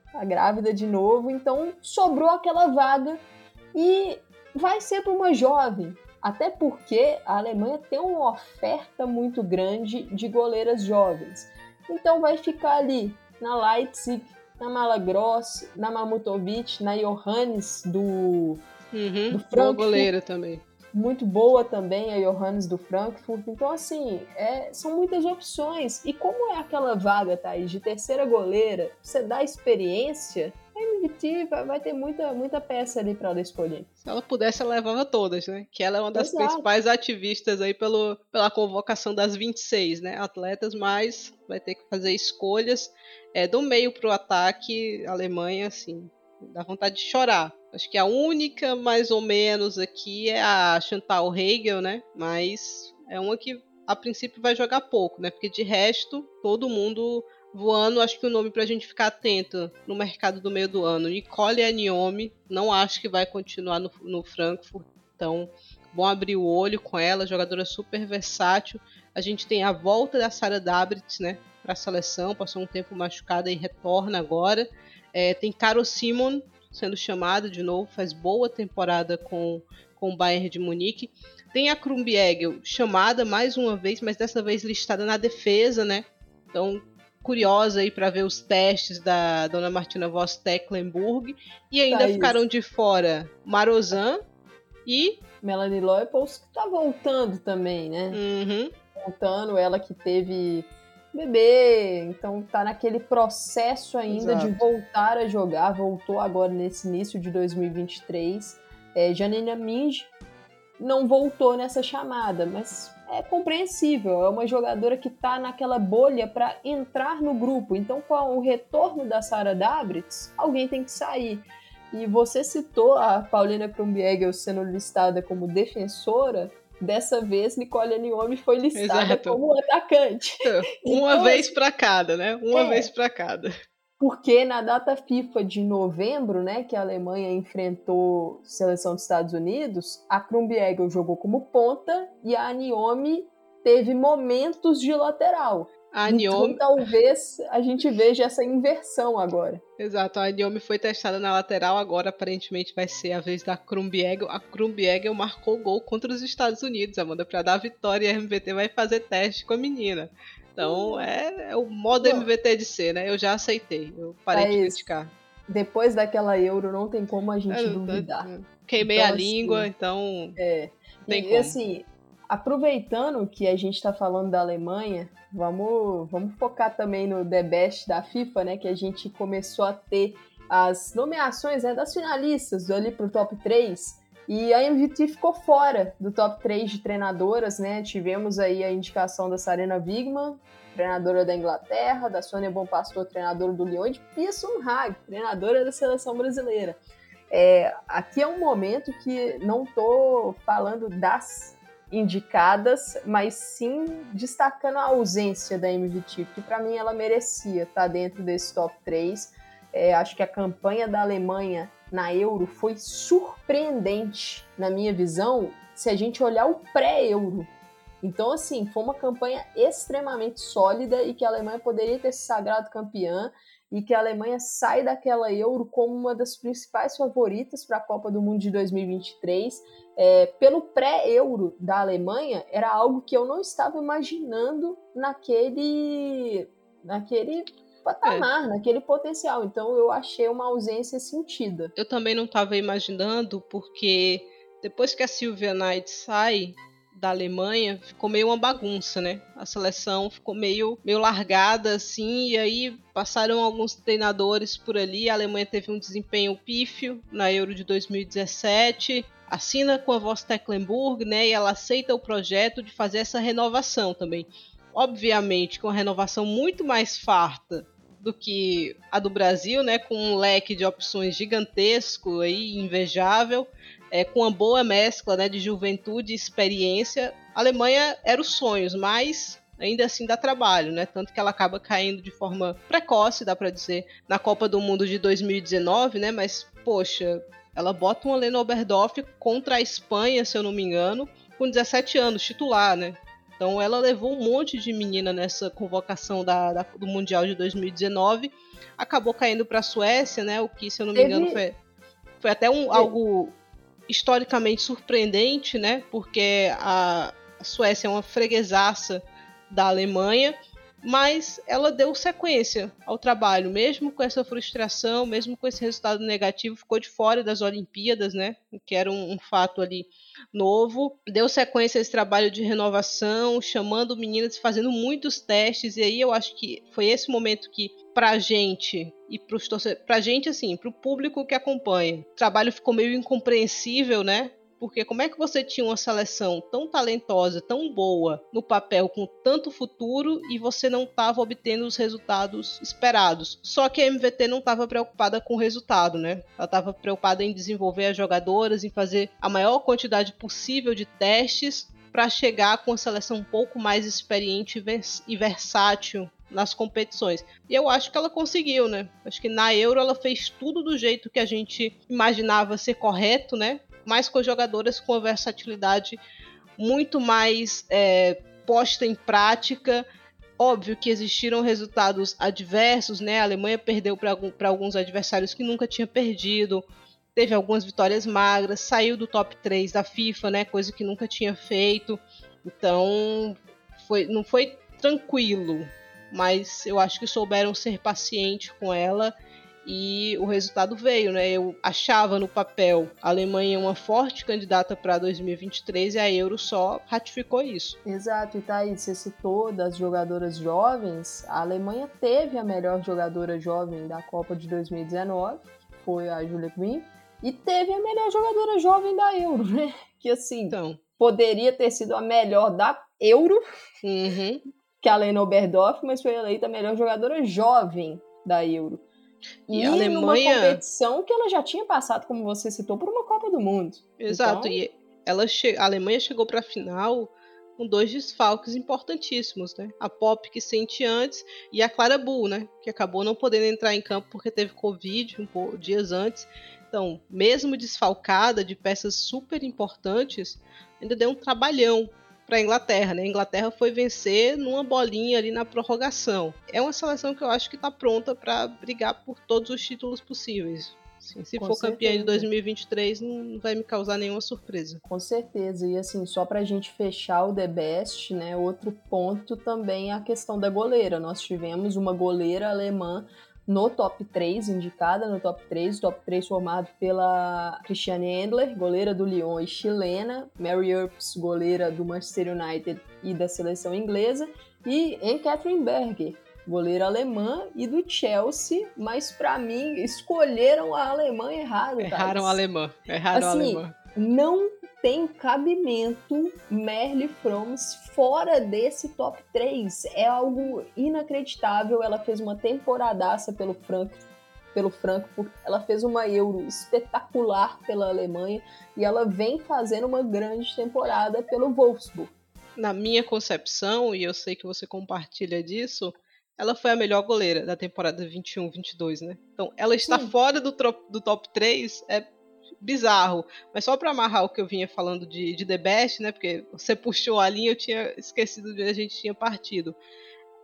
Está grávida de novo, então sobrou aquela vaga e vai ser para uma jovem. Até porque a Alemanha tem uma oferta muito grande de goleiras jovens. Então vai ficar ali na Leipzig, na Malagross, na Mamutovic, na Johannes do, uhum, do Frankfurt. goleira também. Muito boa também a Johannes do Frankfurt. Então, assim, é, são muitas opções. E como é aquela vaga, Thaís, de terceira goleira, você dá experiência, vai, vai, ter muita, muita peça ali para ela escolher. Se ela pudesse, ela levava todas, né? Que ela é uma das Exato. principais ativistas aí pelo, pela convocação das 26, né? Atletas, mas vai ter que fazer escolhas é, do meio para o ataque, a Alemanha, assim, dá vontade de chorar. Acho que a única, mais ou menos, aqui é a Chantal Hegel, né? Mas é uma que a princípio vai jogar pouco, né? Porque de resto, todo mundo voando, acho que o nome pra gente ficar atento no mercado do meio do ano. Nicole Aniomi, não acho que vai continuar no, no Frankfurt, então bom abrir o olho com ela, jogadora super versátil. A gente tem a volta da Sara Dabritz, né? para a seleção, passou um tempo machucada e retorna agora. É, tem Caro Simon sendo chamada de novo, faz boa temporada com, com o Bayern de Munique. Tem a Krumbiegel chamada mais uma vez, mas dessa vez listada na defesa, né? Então, curiosa aí para ver os testes da dona Martina Voss Tecklenburg. E ainda tá ficaram de fora Marozan e. Melanie Leupolz, que tá voltando também, né? Uhum. Voltando, ela que teve bebê, então tá naquele processo ainda Exato. de voltar a jogar, voltou agora nesse início de 2023. É, Janina Minge não voltou nessa chamada, mas é compreensível, é uma jogadora que tá naquela bolha para entrar no grupo, então com o retorno da Sara Dabritz, alguém tem que sair. E você citou a Paulina Krumbiegel sendo listada como defensora, Dessa vez, Nicole Aniomi foi listada Exato. como atacante. Uma então, vez para cada, né? Uma é, vez para cada. Porque na data FIFA de novembro, né, que a Alemanha enfrentou a seleção dos Estados Unidos, a Krumbiegel jogou como ponta e a Aniomi teve momentos de lateral. A Niomi... Então talvez a gente veja essa inversão agora. Exato, a Niomi foi testada na lateral, agora aparentemente vai ser a vez da Krumbiegel. A Krumbiegel marcou gol contra os Estados Unidos, Amanda, para dar vitória e a MVT vai fazer teste com a menina. Então hum. é, é, o modo Bom, MVT de ser, né? Eu já aceitei, eu parei é de criticar. Depois daquela Euro não tem como a gente é, duvidar. Queimei então, a assim, língua, então. É. Tem e, como. assim, aproveitando que a gente está falando da Alemanha, vamos, vamos focar também no The Best da FIFA, né? Que a gente começou a ter as nomeações né, das finalistas ali para o top 3. E a MVT ficou fora do top 3 de treinadoras, né? Tivemos aí a indicação da Sarena Wigman, treinadora da Inglaterra, da Sônia Bonpastor, treinadora do Lyon, e de Pia Sunhag, treinadora da seleção brasileira. É, aqui é um momento que não estou falando das indicadas, mas sim destacando a ausência da MVT, que para mim ela merecia estar tá dentro desse top 3. É, acho que a campanha da Alemanha na Euro foi surpreendente, na minha visão, se a gente olhar o pré-Euro. Então, assim, foi uma campanha extremamente sólida e que a Alemanha poderia ter se sagrado campeã e que a Alemanha sai daquela Euro como uma das principais favoritas para a Copa do Mundo de 2023. É, pelo pré-Euro da Alemanha, era algo que eu não estava imaginando naquele, naquele patamar, é. naquele potencial. Então eu achei uma ausência sentida. Eu também não estava imaginando, porque depois que a Sylvia Knight sai, da Alemanha ficou meio uma bagunça, né? A seleção ficou meio, meio largada assim, e aí passaram alguns treinadores por ali. A Alemanha teve um desempenho pífio na Euro de 2017. Assina com a Voss Tecklenburg, né? E ela aceita o projeto de fazer essa renovação também. Obviamente, com uma renovação muito mais farta do que a do Brasil, né? Com um leque de opções gigantesco aí, invejável é, com uma boa mescla né, de juventude e experiência. A Alemanha era os sonhos, mas ainda assim dá trabalho, né? Tanto que ela acaba caindo de forma precoce, dá para dizer, na Copa do Mundo de 2019, né? Mas, poxa, ela bota uma Lena Oberdorf contra a Espanha, se eu não me engano, com 17 anos, titular, né? Então ela levou um monte de menina nessa convocação da, da do Mundial de 2019. Acabou caindo para a Suécia, né? O que, se eu não me engano, foi, foi até um, algo historicamente surpreendente, né? Porque a Suécia é uma freguesaça da Alemanha, mas ela deu sequência ao trabalho, mesmo com essa frustração, mesmo com esse resultado negativo, ficou de fora das Olimpíadas, né? Que era um, um fato ali novo. Deu sequência a esse trabalho de renovação, chamando meninas, fazendo muitos testes, e aí eu acho que foi esse momento que pra gente e pros torcedores, pra gente assim, pro público que acompanha. O trabalho ficou meio incompreensível, né? Porque como é que você tinha uma seleção tão talentosa, tão boa no papel, com tanto futuro, e você não estava obtendo os resultados esperados? Só que a MVT não estava preocupada com o resultado, né? Ela estava preocupada em desenvolver as jogadoras, em fazer a maior quantidade possível de testes para chegar com a seleção um pouco mais experiente e versátil nas competições. E eu acho que ela conseguiu, né? Acho que na Euro ela fez tudo do jeito que a gente imaginava ser correto, né? Mas com jogadoras com a versatilidade muito mais é, posta em prática. Óbvio que existiram resultados adversos, né? A Alemanha perdeu para alguns adversários que nunca tinha perdido. Teve algumas vitórias magras, saiu do top 3 da FIFA, né? Coisa que nunca tinha feito. Então, foi, não foi tranquilo, mas eu acho que souberam ser paciente com ela e o resultado veio, né? Eu achava no papel a Alemanha uma forte candidata para 2023 e a Euro só ratificou isso. Exato, e tá aí, você citou das jogadoras jovens, a Alemanha teve a melhor jogadora jovem da Copa de 2019, que foi a Julia Green, e teve a melhor jogadora jovem da Euro, né? Que assim, então. poderia ter sido a melhor da Euro, uhum que é a Lena Oberdorf, mas foi eleita a melhor jogadora jovem da Euro. E, e a Alemanha... numa competição que ela já tinha passado, como você citou, por uma Copa do Mundo. Exato, então... e ela che... a Alemanha chegou para a final com dois desfalques importantíssimos, né? A Pop que sente antes e a Clara Bull, né? Que acabou não podendo entrar em campo porque teve Covid um pouco, dias antes. Então, mesmo desfalcada de peças super importantes, ainda deu um trabalhão para a Inglaterra, né? A Inglaterra foi vencer numa bolinha ali na prorrogação. É uma seleção que eu acho que está pronta para brigar por todos os títulos possíveis. Sim, se Com for certeza. campeã de 2023, não vai me causar nenhuma surpresa. Com certeza. E assim, só para a gente fechar o The Best, né? Outro ponto também é a questão da goleira. Nós tivemos uma goleira alemã no top 3, indicada no top 3, top 3 formado pela Christiane Endler, goleira do Lyon e chilena, Mary Earps, goleira do Manchester United e da seleção inglesa, e Anne Catherine Berger, goleira alemã e do Chelsea, mas para mim escolheram a alemã errado. Erraram a alemã, erraram assim, a alemã. Não tem cabimento Merle Froms fora desse top 3. É algo inacreditável. Ela fez uma temporadaça pelo Frankfurt pelo Frankfurt, ela fez uma Euro espetacular pela Alemanha e ela vem fazendo uma grande temporada pelo Wolfsburg. Na minha concepção, e eu sei que você compartilha disso, ela foi a melhor goleira da temporada 21-22, né? Então, ela está Sim. fora do, do top 3 é bizarro. Mas só para amarrar o que eu vinha falando de, de The Best, né? Porque você puxou a linha, eu tinha esquecido de onde a gente tinha partido.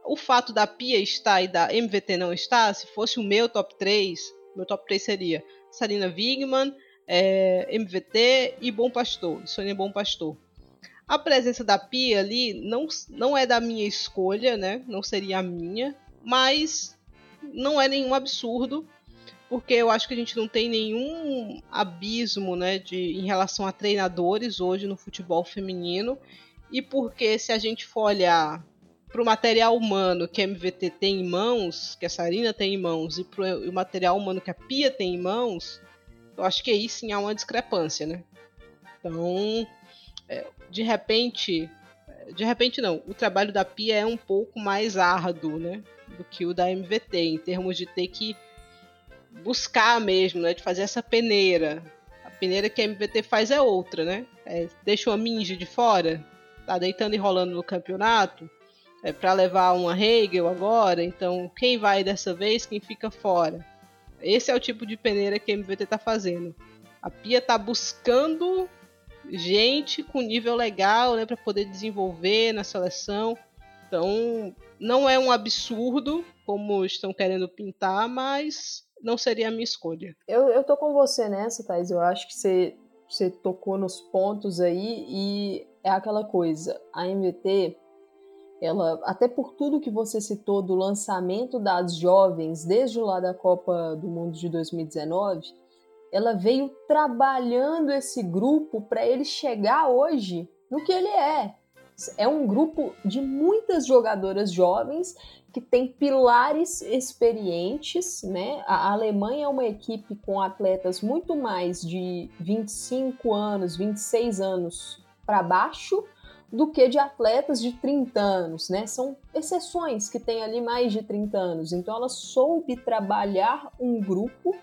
O fato da Pia estar e da MVT não estar, se fosse o meu top 3, meu top 3 seria Sarina Wigman, é, MVT e Bom Pastor, Sônia Bom Pastor. A presença da Pia ali não, não é da minha escolha, né? Não seria a minha, mas não é nenhum absurdo porque eu acho que a gente não tem nenhum abismo né, de, em relação a treinadores hoje no futebol feminino, e porque se a gente for olhar para o material humano que a MVT tem em mãos, que a Sarina tem em mãos, e para o material humano que a Pia tem em mãos, eu acho que aí sim há uma discrepância, né? Então, é, de repente, de repente não, o trabalho da Pia é um pouco mais árduo, né? Do que o da MVT, em termos de ter que buscar mesmo, né? De fazer essa peneira. A peneira que a MVT faz é outra, né? É, deixa uma Minji de fora, tá deitando e rolando no campeonato, é para levar uma Hegel agora, então quem vai dessa vez, quem fica fora. Esse é o tipo de peneira que a MVT tá fazendo. A Pia tá buscando gente com nível legal, né, para poder desenvolver na seleção. Então, não é um absurdo como estão querendo pintar, mas não seria a minha escolha. Eu, eu tô com você nessa, Thais. Eu acho que você, você tocou nos pontos aí e é aquela coisa. A MVT, ela, até por tudo que você citou do lançamento das jovens desde lá da Copa do Mundo de 2019, ela veio trabalhando esse grupo para ele chegar hoje no que ele é. É um grupo de muitas jogadoras jovens que tem pilares experientes, né? A Alemanha é uma equipe com atletas muito mais de 25 anos, 26 anos para baixo do que de atletas de 30 anos, né? São exceções que têm ali mais de 30 anos. Então ela soube trabalhar um grupo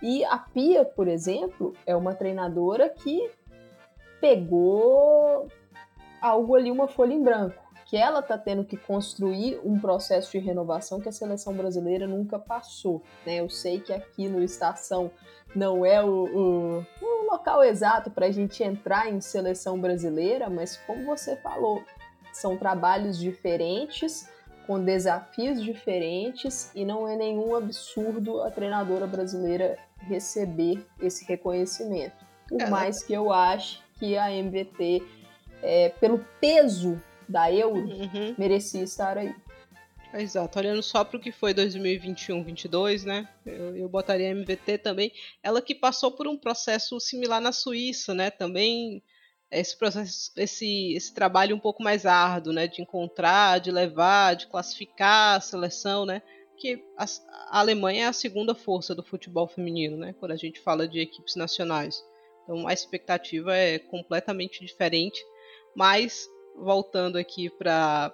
e a Pia, por exemplo, é uma treinadora que pegou algo ali, uma folha em branco que ela está tendo que construir um processo de renovação que a seleção brasileira nunca passou. Né? Eu sei que aqui no Estação não é o, o, o local exato para a gente entrar em seleção brasileira, mas como você falou, são trabalhos diferentes, com desafios diferentes, e não é nenhum absurdo a treinadora brasileira receber esse reconhecimento. Por é, mais que eu ache que a MVT, é, pelo peso da Euro uhum. merecia estar aí. Exato, olhando só para o que foi 2021-22, né? Eu, eu botaria a MVT também. Ela que passou por um processo similar na Suíça, né? Também esse processo, esse, esse trabalho um pouco mais árduo, né? De encontrar, de levar, de classificar a seleção, né? Que a, a Alemanha é a segunda força do futebol feminino, né? Quando a gente fala de equipes nacionais. Então a expectativa é completamente diferente, mas voltando aqui para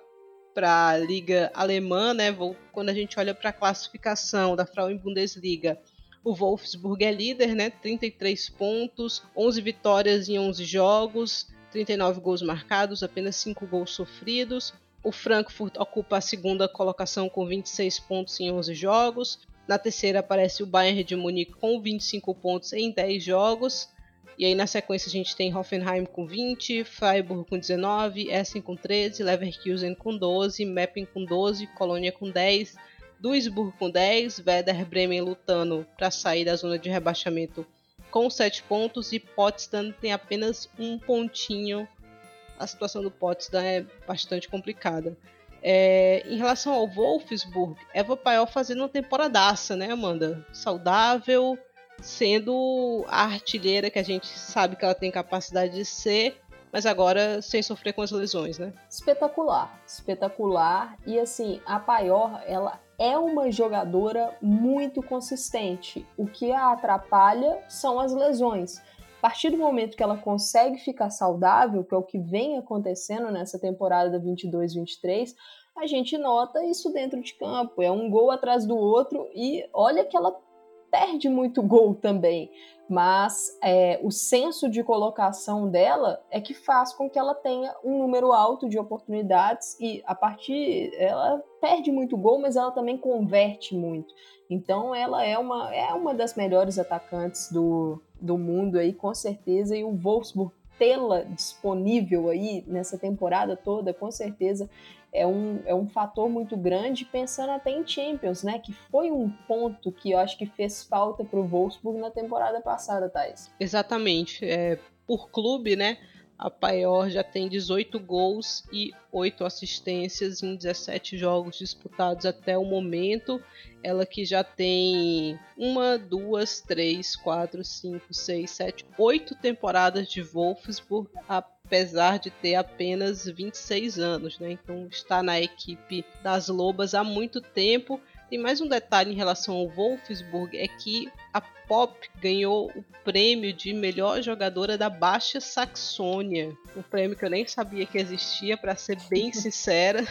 para a liga alemã, né? Quando a gente olha para a classificação da Frauen Bundesliga, o Wolfsburg é líder, né? 33 pontos, 11 vitórias em 11 jogos, 39 gols marcados, apenas 5 gols sofridos. O Frankfurt ocupa a segunda colocação com 26 pontos em 11 jogos. Na terceira aparece o Bayern de Munique com 25 pontos em 10 jogos. E aí na sequência a gente tem Hoffenheim com 20, Freiburg com 19, Essen com 13, Leverkusen com 12, Meppen com 12, Colônia com 10, Duisburg com 10, Werder Bremen lutando para sair da zona de rebaixamento com 7 pontos e Potsdam tem apenas um pontinho. A situação do Potsdam é bastante complicada. É, em relação ao Wolfsburg, Eva Paiol fazendo uma temporadaça, né, Amanda? Saudável, sendo a artilheira que a gente sabe que ela tem capacidade de ser, mas agora sem sofrer com as lesões, né? Espetacular, espetacular. E assim, a Paior, ela é uma jogadora muito consistente. O que a atrapalha são as lesões. A partir do momento que ela consegue ficar saudável, que é o que vem acontecendo nessa temporada 22-23, a gente nota isso dentro de campo. É um gol atrás do outro e olha que ela perde muito gol também, mas é, o senso de colocação dela é que faz com que ela tenha um número alto de oportunidades e a partir ela perde muito gol, mas ela também converte muito. Então ela é uma, é uma das melhores atacantes do, do mundo aí, com certeza, e o Wolfsburg tê-la disponível aí nessa temporada toda, com certeza é um, é um fator muito grande, pensando até em Champions, né? Que foi um ponto que eu acho que fez falta para o Wolfsburg na temporada passada, Thais. Exatamente. É, por clube, né? A Paior já tem 18 gols e 8 assistências em 17 jogos disputados até o momento. Ela que já tem uma, duas, três, quatro, cinco, seis, sete, oito temporadas de Wolfsburg, apesar de ter apenas 26 anos, né? Então está na equipe das Lobas há muito tempo. Tem mais um detalhe em relação ao Wolfsburg é que a Pop ganhou o prêmio de melhor jogadora da Baixa Saxônia, um prêmio que eu nem sabia que existia, para ser bem sincera,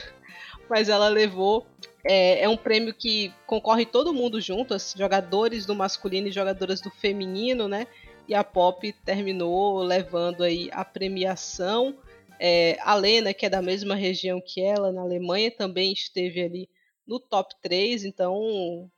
mas ela levou. É, é, um prêmio que concorre todo mundo junto, jogadores do masculino e jogadoras do feminino, né? E a Pop terminou levando aí a premiação. É, a Lena, que é da mesma região que ela, na Alemanha, também esteve ali no top 3, então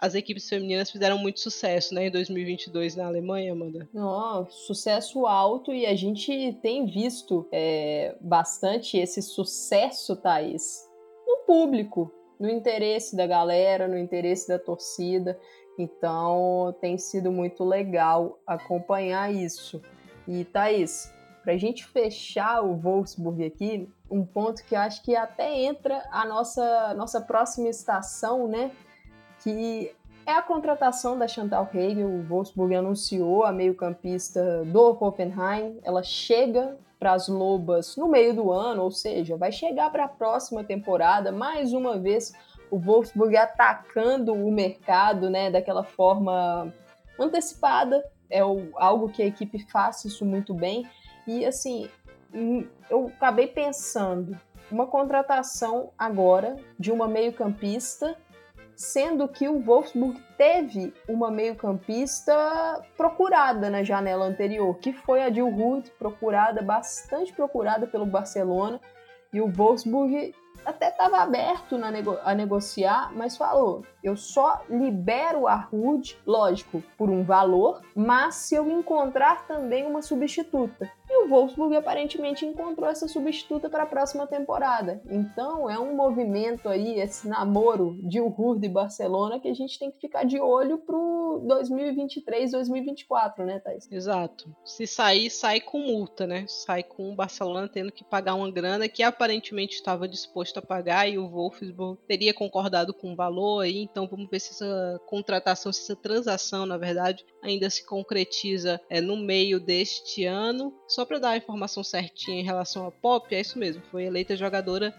as equipes femininas fizeram muito sucesso né, em 2022 na Alemanha, Amanda. Oh, sucesso alto e a gente tem visto é, bastante esse sucesso, Thaís, no público, no interesse da galera, no interesse da torcida. Então tem sido muito legal acompanhar isso. E Thaís, para a gente fechar o Wolfsburg aqui, um ponto que acho que até entra a nossa, nossa próxima estação, né? Que é a contratação da Chantal Hegel. O Wolfsburg anunciou a meio-campista do Hoffenheim. Ela chega para as Lobas no meio do ano, ou seja, vai chegar para a próxima temporada, mais uma vez o Wolfsburg atacando o mercado, né, daquela forma antecipada. É algo que a equipe faz isso muito bem. E assim, hum, eu acabei pensando uma contratação agora de uma meio-campista, sendo que o Wolfsburg teve uma meio-campista procurada na janela anterior, que foi a Dilrud, procurada, bastante procurada pelo Barcelona, e o Wolfsburg até estava aberto nego a negociar, mas falou: eu só libero a Rude, lógico, por um valor, mas se eu encontrar também uma substituta. E o Wolfsburg aparentemente encontrou essa substituta para a próxima temporada. Então é um movimento aí, esse namoro de Ururde e Barcelona que a gente tem que ficar de olho pro 2023, 2024, né, Thais? Exato. Se sair, sai com multa, né? Sai com o Barcelona tendo que pagar uma grana que aparentemente estava disposto a pagar e o Wolfsburg teria concordado com o valor aí. Então vamos ver se essa contratação, se essa transação, na verdade, ainda se concretiza é, no meio deste ano. Só para dar a informação certinha em relação a Pop, é isso mesmo, foi eleita jogadora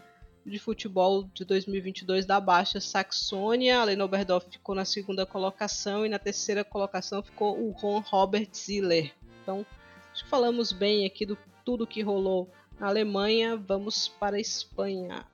de futebol de 2022 da Baixa Saxônia. A Lena Oberdorf ficou na segunda colocação e na terceira colocação ficou o Ron Robert Ziller. Então, acho que falamos bem aqui do tudo que rolou na Alemanha. Vamos para a Espanha.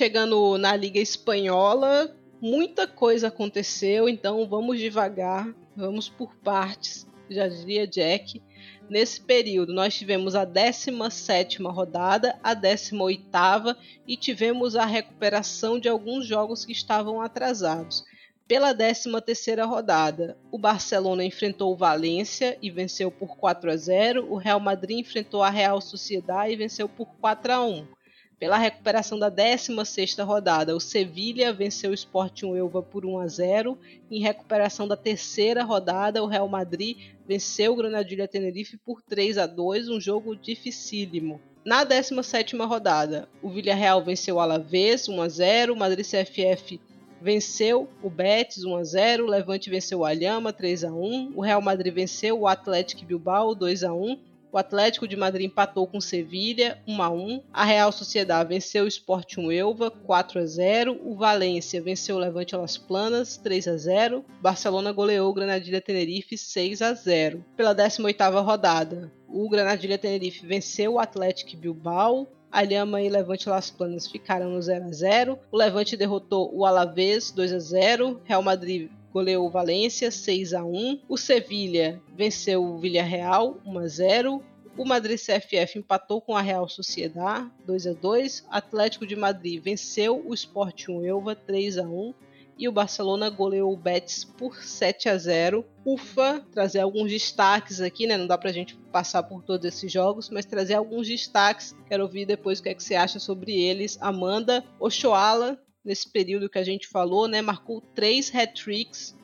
Chegando na Liga Espanhola, muita coisa aconteceu, então vamos devagar, vamos por partes, já diria Jack. Nesse período, nós tivemos a 17 rodada, a 18 e tivemos a recuperação de alguns jogos que estavam atrasados. Pela 13ª rodada, o Barcelona enfrentou o Valência e venceu por 4 a 0. O Real Madrid enfrentou a Real Sociedade e venceu por 4 a 1. Pela recuperação da 16ª rodada, o Sevilha venceu o Sporting Huelva por 1 a 0. Em recuperação da terceira rodada, o Real Madrid venceu o Granadilha Tenerife por 3 a 2, um jogo dificílimo. Na 17ª rodada, o Villarreal venceu o Alavés 1 a 0, o Madrid CFF venceu o Betis 1 a 0, o Levante venceu o Alhama 3 a 1, o Real Madrid venceu o Atlético Bilbao 2 a 1 o Atlético de Madrid empatou com Sevilha 1 a 1. A Real Sociedade venceu o Sporting Huelva 4 a 0. O Valência venceu o Levante Las Planas 3 a 0. Barcelona goleou o Granadilha Tenerife 6 a 0. Pela 18ª rodada, o Granadilha Tenerife venceu o Atlético Bilbao Alhama e Levante Las Planas ficaram no 0 a 0. O Levante derrotou o Alavés 2 a 0. Real Madrid goleou o Valência 6 a 1. O Sevilha venceu o Villarreal 1 a 0. O Madrid CFF empatou com a Real Sociedad 2 a 2. Atlético de Madrid venceu o Sporting Elva 3 a 1 e o Barcelona goleou o Betis por 7 a 0. Ufa, trazer alguns destaques aqui, né? Não dá pra gente passar por todos esses jogos, mas trazer alguns destaques. Quero ouvir depois o que, é que você acha sobre eles. Amanda Ochoala, nesse período que a gente falou, né? Marcou 3 hat-tricks,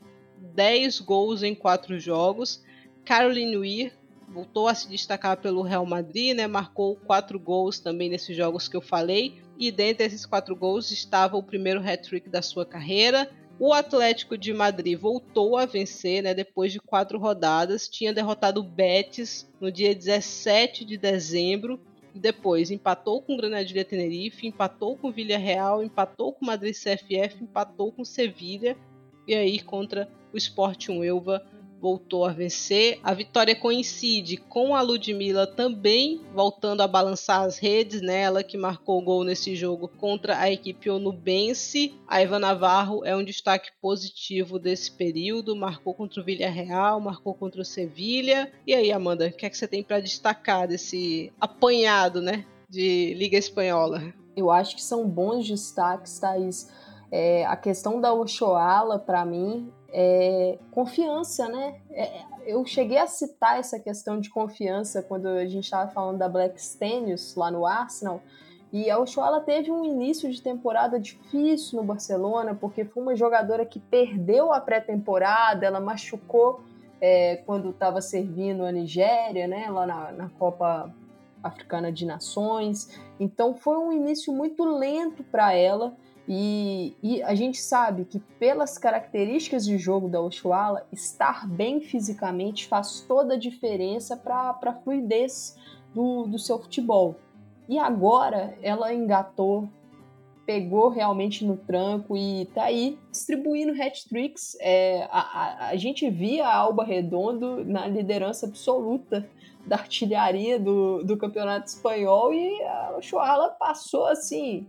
10 gols em 4 jogos. Caroline Weir voltou a se destacar pelo Real Madrid, né? Marcou 4 gols também nesses jogos que eu falei e dentre esses quatro gols estava o primeiro hat-trick da sua carreira. O Atlético de Madrid voltou a vencer né, depois de quatro rodadas, tinha derrotado o Betis no dia 17 de dezembro depois empatou com Granadilha Tenerife, empatou com Villarreal, empatou com Madrid CFF, empatou com Sevilha e aí contra o Sporting Huelva voltou a vencer. A vitória coincide com a Ludmilla também voltando a balançar as redes, né? Ela que marcou o gol nesse jogo contra a equipe onubense. A Eva Navarro é um destaque positivo desse período, marcou contra o Villarreal, marcou contra o Sevilha. E aí, Amanda, o que é que você tem para destacar desse apanhado, né, de Liga Espanhola? Eu acho que são bons destaques, Thaís. É, a questão da Ochoala, para mim, é, confiança, né? É, eu cheguei a citar essa questão de confiança quando a gente estava falando da Black Stenius lá no Arsenal. E a Ochoala teve um início de temporada difícil no Barcelona, porque foi uma jogadora que perdeu a pré-temporada, ela machucou é, quando estava servindo a Nigéria, né, lá na, na Copa Africana de Nações. Então foi um início muito lento para ela. E, e, a gente sabe que, pelas características de jogo da Oshuala, estar bem fisicamente faz toda a diferença para a fluidez do, do seu futebol. E agora ela engatou, pegou realmente no tranco e tá aí distribuindo hat-tricks. É, a, a, a, gente via a Alba Redondo na liderança absoluta da artilharia do, do campeonato espanhol e a Oshuala passou assim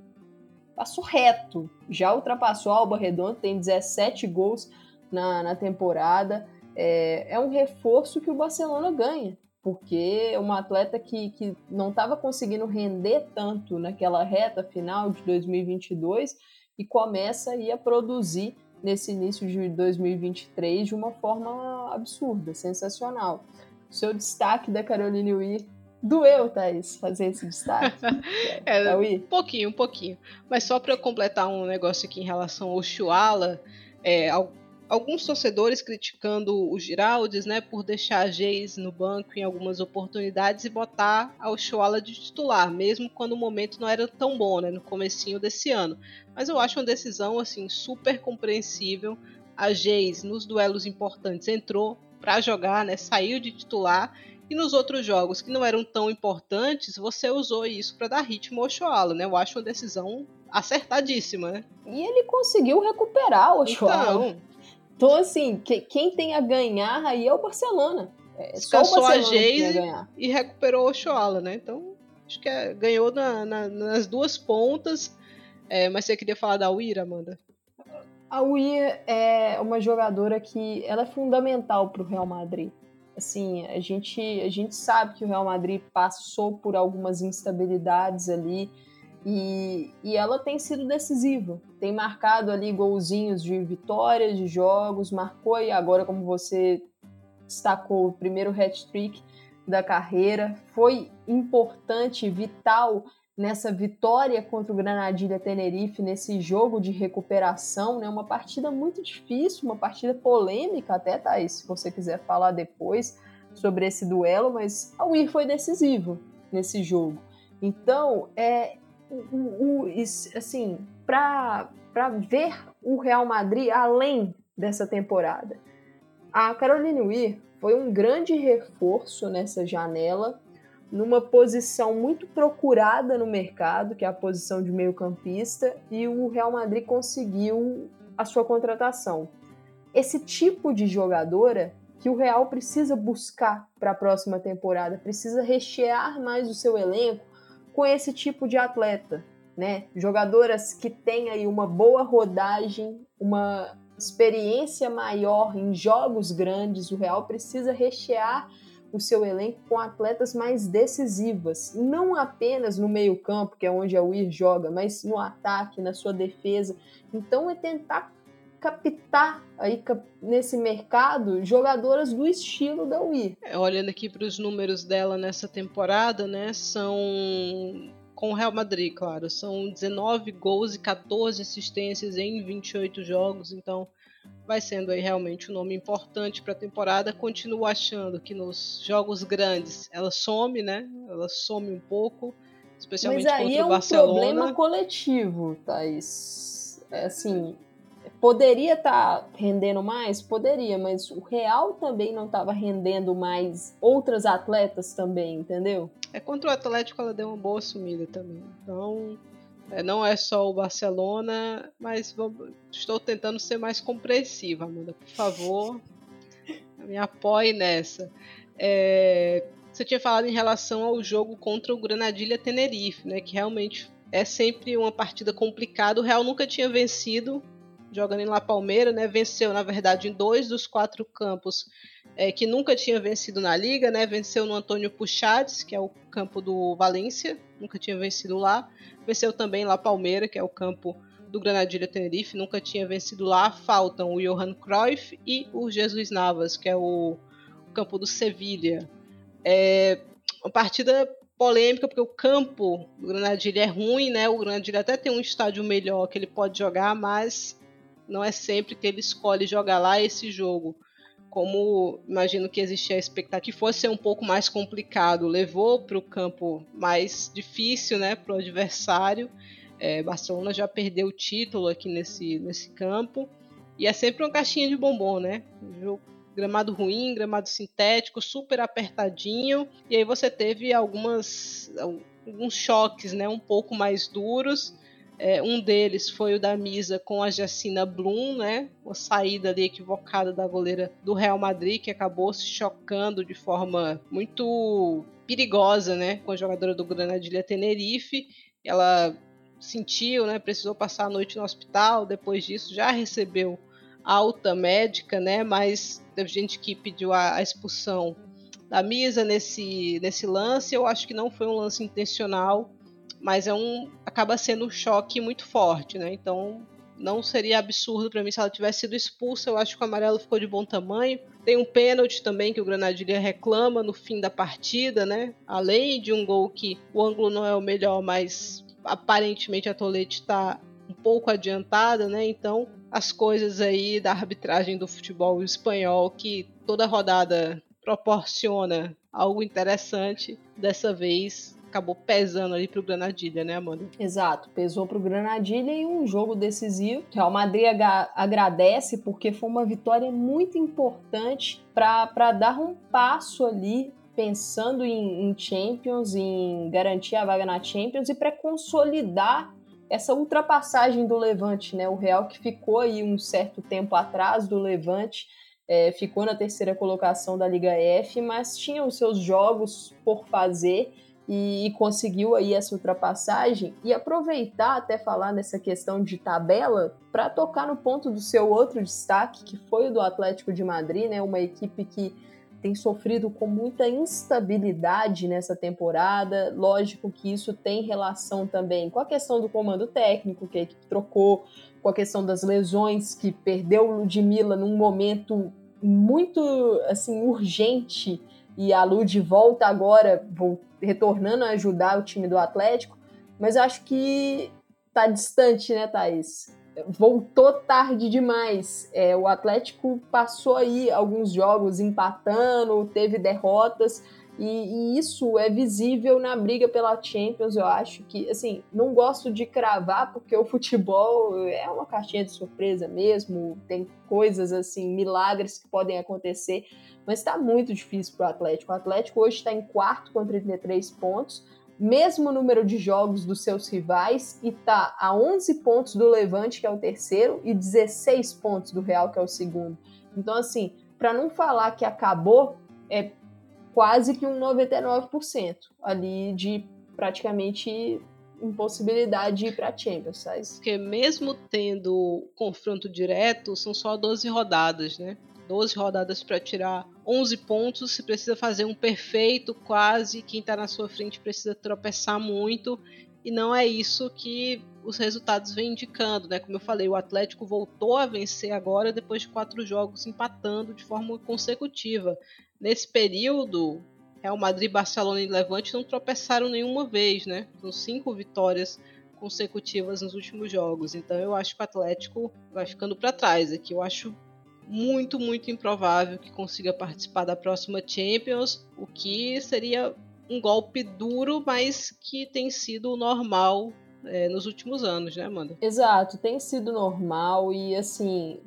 passou reto. Já ultrapassou a Alba Redondo, tem 17 gols na, na temporada. É, é um reforço que o Barcelona ganha, porque é uma atleta que, que não estava conseguindo render tanto naquela reta final de 2022 e começa aí a produzir nesse início de 2023 de uma forma absurda, sensacional. Seu destaque da Caroline Weir Doeu, Thaís, fazer esse destaque. é, tá um pouquinho, um pouquinho. Mas só para completar um negócio aqui em relação ao Chuala, é, alguns torcedores criticando o Giraldes, né, por deixar a Geis no banco em algumas oportunidades e botar o Chuala de titular, mesmo quando o momento não era tão bom, né, no comecinho desse ano. Mas eu acho uma decisão assim super compreensível. A Geis nos duelos importantes entrou para jogar, né, saiu de titular e nos outros jogos que não eram tão importantes, você usou isso para dar ritmo ao Shoala, né? Eu acho uma decisão acertadíssima, né? E ele conseguiu recuperar o Shoala. Então, então assim, que, quem tem a ganhar aí é o Barcelona. É o Barcelona a Geise e recuperou o Shoala, né? Então, acho que é, ganhou na, na, nas duas pontas. É, mas você queria falar da Uira, Amanda? A Uir é uma jogadora que ela é fundamental para o Real Madrid assim, a gente, a gente sabe que o Real Madrid passou por algumas instabilidades ali e, e ela tem sido decisiva. Tem marcado ali golzinhos de vitórias de jogos, marcou e agora, como você destacou, o primeiro hat-trick da carreira. Foi importante, vital nessa vitória contra o Granadilha Tenerife, nesse jogo de recuperação, né? Uma partida muito difícil, uma partida polêmica até, Thaís, se você quiser falar depois sobre esse duelo, mas a UIR foi decisivo nesse jogo. Então, é, o, o, assim, para ver o Real Madrid além dessa temporada, a Caroline Weir foi um grande reforço nessa janela numa posição muito procurada no mercado, que é a posição de meio-campista, e o Real Madrid conseguiu a sua contratação. Esse tipo de jogadora que o Real precisa buscar para a próxima temporada, precisa rechear mais o seu elenco com esse tipo de atleta, né? Jogadoras que têm aí uma boa rodagem, uma experiência maior em jogos grandes, o Real precisa rechear o seu elenco com atletas mais decisivas, não apenas no meio-campo, que é onde a Weir joga, mas no ataque, na sua defesa. Então é tentar captar aí nesse mercado jogadoras do estilo da Weir. É, olhando aqui para os números dela nessa temporada, né, são com o Real Madrid, claro, são 19 gols e 14 assistências em 28 jogos, então vai sendo aí realmente um nome importante para a temporada. Continuo achando que nos jogos grandes ela some, né? Ela some um pouco, especialmente Mas aí contra é o Barcelona. um problema coletivo, Thaís. É assim, poderia estar tá rendendo mais? Poderia, mas o Real também não estava rendendo mais outras atletas também, entendeu? É contra o Atlético ela deu uma boa sumida também. Então, não é só o Barcelona, mas vamos, estou tentando ser mais compreensiva, Amanda. Por favor, me apoie nessa. É, você tinha falado em relação ao jogo contra o Granadilha Tenerife, né? Que realmente é sempre uma partida complicada. O Real nunca tinha vencido jogando em La Palmeira, né? Venceu, na verdade, em dois dos quatro campos é, que nunca tinha vencido na liga, né? Venceu no Antônio Puchades, que é o campo do Valência, nunca tinha vencido lá. Venceu também lá Palmeira, que é o campo do Granadilha Tenerife, nunca tinha vencido lá. Faltam o Johan Cruyff e o Jesus Navas, que é o, o campo do Sevilha. É uma partida polêmica porque o campo do Granadilha é ruim, né? O Granadilha até tem um estádio melhor que ele pode jogar, mas não é sempre que ele escolhe jogar lá esse jogo como imagino que existia a expectativa que fosse ser um pouco mais complicado, levou para o campo mais difícil, né, para o adversário. É, Barcelona já perdeu o título aqui nesse, nesse campo e é sempre uma caixinha de bombom, né? Gramado ruim, gramado sintético, super apertadinho e aí você teve algumas alguns choques, né, um pouco mais duros é, um deles foi o da Misa com a Jacina Blum, né? Uma saída ali equivocada da goleira do Real Madrid, que acabou se chocando de forma muito perigosa, né? Com a jogadora do Granadilha Tenerife. Ela sentiu, né? Precisou passar a noite no hospital. Depois disso, já recebeu alta médica, né? Mas teve gente que pediu a, a expulsão da Misa nesse, nesse lance. Eu acho que não foi um lance intencional mas é um acaba sendo um choque muito forte, né? Então não seria absurdo para mim se ela tivesse sido expulsa. Eu acho que o amarelo ficou de bom tamanho. Tem um pênalti também que o Granadilha reclama no fim da partida, né? Além de um gol que o ângulo não é o melhor, mas aparentemente a Tolete está um pouco adiantada, né? Então as coisas aí da arbitragem do futebol espanhol que toda rodada proporciona algo interessante, dessa vez acabou pesando ali pro Granadilha, né, Amanda? Exato, pesou pro Granadilha e um jogo decisivo. Real Madrid agradece porque foi uma vitória muito importante para dar um passo ali pensando em, em, Champions, em garantir a vaga na Champions e para consolidar essa ultrapassagem do Levante, né? O Real que ficou aí um certo tempo atrás do Levante, é, ficou na terceira colocação da Liga F, mas tinha os seus jogos por fazer e, conseguiu aí essa ultrapassagem e aproveitar até falar nessa questão de tabela para tocar no ponto do seu outro destaque, que foi o do Atlético de Madrid, né, uma equipe que tem sofrido com muita instabilidade nessa temporada. Lógico que isso tem relação também com a questão do comando técnico, que a equipe trocou, com a questão das lesões, que perdeu o Ludmilla num momento muito assim urgente e a Lud volta agora, retornando a ajudar o time do Atlético, mas acho que tá distante, né, Thaís? Voltou tarde demais. É, o Atlético passou aí alguns jogos empatando, teve derrotas, e, e, isso é visível na briga pela Champions. Eu acho que, assim, não gosto de cravar, porque o futebol é uma caixinha de surpresa mesmo, tem coisas assim, milagres que podem acontecer mas está muito difícil para o Atlético. O Atlético hoje está em quarto com 33 pontos, mesmo número de jogos dos seus rivais, e está a 11 pontos do Levante, que é o terceiro, e 16 pontos do Real, que é o segundo. Então, assim, para não falar que acabou, é quase que um 99% ali de praticamente impossibilidade de ir para Champions, sabe? Porque mesmo tendo confronto direto, são só 12 rodadas, né? 12 rodadas para tirar 11 pontos, você precisa fazer um perfeito quase, quem está na sua frente precisa tropeçar muito, e não é isso que os resultados vêm indicando, né? Como eu falei, o Atlético voltou a vencer agora depois de quatro jogos empatando de forma consecutiva. Nesse período, Real Madrid, Barcelona e Levante não tropeçaram nenhuma vez, né? São cinco vitórias consecutivas nos últimos jogos. Então eu acho que o Atlético vai ficando para trás aqui. Eu acho muito, muito improvável que consiga participar da próxima Champions, o que seria um golpe duro, mas que tem sido normal é, nos últimos anos, né, Amanda? Exato, tem sido normal e assim,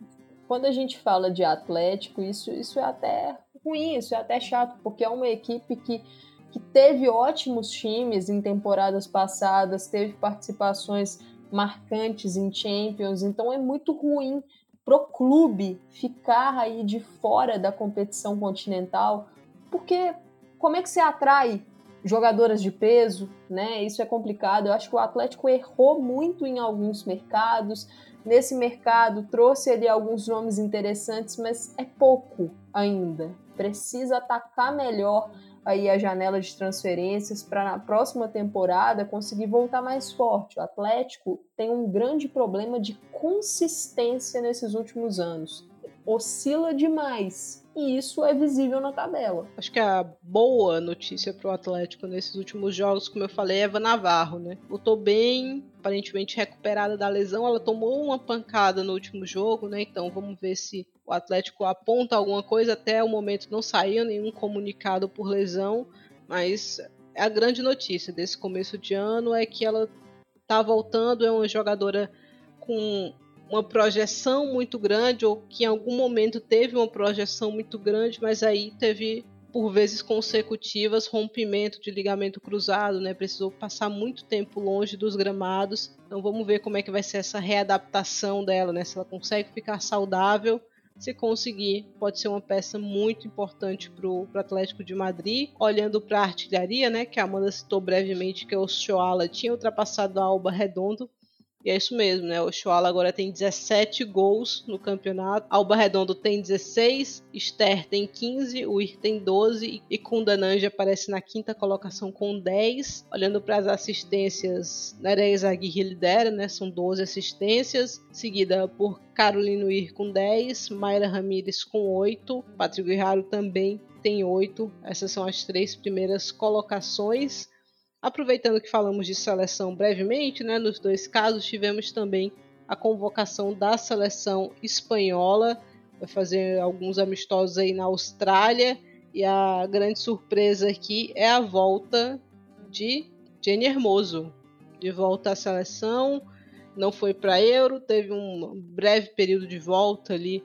quando a gente fala de Atlético, isso, isso é até ruim, isso é até chato, porque é uma equipe que que teve ótimos times em temporadas passadas, teve participações marcantes em Champions, então é muito ruim pro clube ficar aí de fora da competição continental, porque como é que você atrai jogadoras de peso, né? Isso é complicado. Eu acho que o Atlético errou muito em alguns mercados. Nesse mercado trouxe ali alguns nomes interessantes, mas é pouco ainda. Precisa atacar melhor aí a janela de transferências para na próxima temporada conseguir voltar mais forte. O Atlético tem um grande problema de consistência nesses últimos anos. Oscila demais. E isso é visível na tabela. Acho que a boa notícia para o Atlético nesses últimos jogos, como eu falei, é Eva Navarro, né? Lutou bem, aparentemente recuperada da lesão. Ela tomou uma pancada no último jogo, né? Então vamos ver se o Atlético aponta alguma coisa. Até o momento não saiu nenhum comunicado por lesão, mas a grande notícia desse começo de ano é que ela está voltando, é uma jogadora com uma projeção muito grande, ou que em algum momento teve uma projeção muito grande, mas aí teve por vezes consecutivas rompimento de ligamento cruzado, né? Precisou passar muito tempo longe dos gramados. Então vamos ver como é que vai ser essa readaptação dela, né? Se ela consegue ficar saudável se conseguir, pode ser uma peça muito importante para o Atlético de Madrid. Olhando para a artilharia, né, que a Amanda citou brevemente, que o Shoala tinha ultrapassado a Alba Redondo e é isso mesmo, né? O Shoala agora tem 17 gols no campeonato. Alba Redondo tem 16, Esther tem 15, o Ir tem 12 e Kundananja aparece na quinta colocação com 10. Olhando para as assistências, Nereia Aguirre lidera, né? São 12 assistências, seguida por Carolino Ir com 10, Mayra Ramírez com 8, Patrick Guerraro também tem 8. Essas são as três primeiras colocações. Aproveitando que falamos de seleção brevemente, né, nos dois casos tivemos também a convocação da seleção espanhola, vai fazer alguns amistosos aí na Austrália, e a grande surpresa aqui é a volta de Jenny Hermoso, de volta à seleção, não foi para Euro, teve um breve período de volta ali em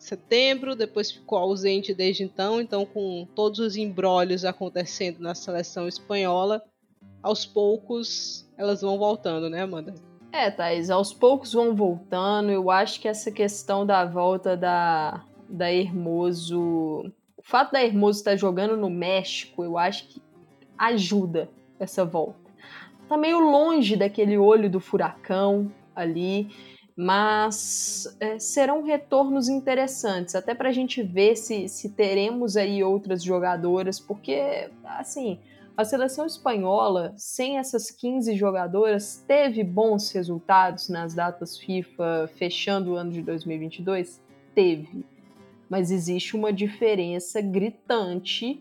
setembro, depois ficou ausente desde então, então com todos os embrólios acontecendo na seleção espanhola, aos poucos elas vão voltando, né, Amanda? É, Thaís, aos poucos vão voltando. Eu acho que essa questão da volta da, da Hermoso. O fato da Hermoso estar jogando no México, eu acho que ajuda essa volta. Tá meio longe daquele olho do furacão ali, mas é, serão retornos interessantes, até para a gente ver se, se teremos aí outras jogadoras, porque, assim, a seleção espanhola, sem essas 15 jogadoras, teve bons resultados nas datas FIFA fechando o ano de 2022? Teve. Mas existe uma diferença gritante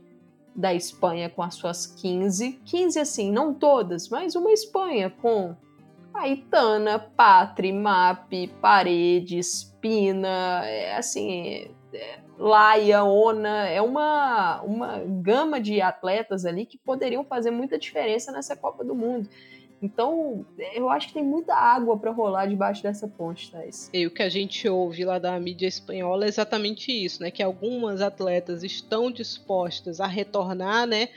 da Espanha com as suas 15. 15, assim, não todas, mas uma Espanha com Aitana, Patri, Map, Paredes, Pina, é, assim, é, Laia, Ona, é uma, uma gama de atletas ali que poderiam fazer muita diferença nessa Copa do Mundo. Então, eu acho que tem muita água para rolar debaixo dessa ponte, Thais. E o que a gente ouve lá da mídia espanhola é exatamente isso, né? Que algumas atletas estão dispostas a retornar, né?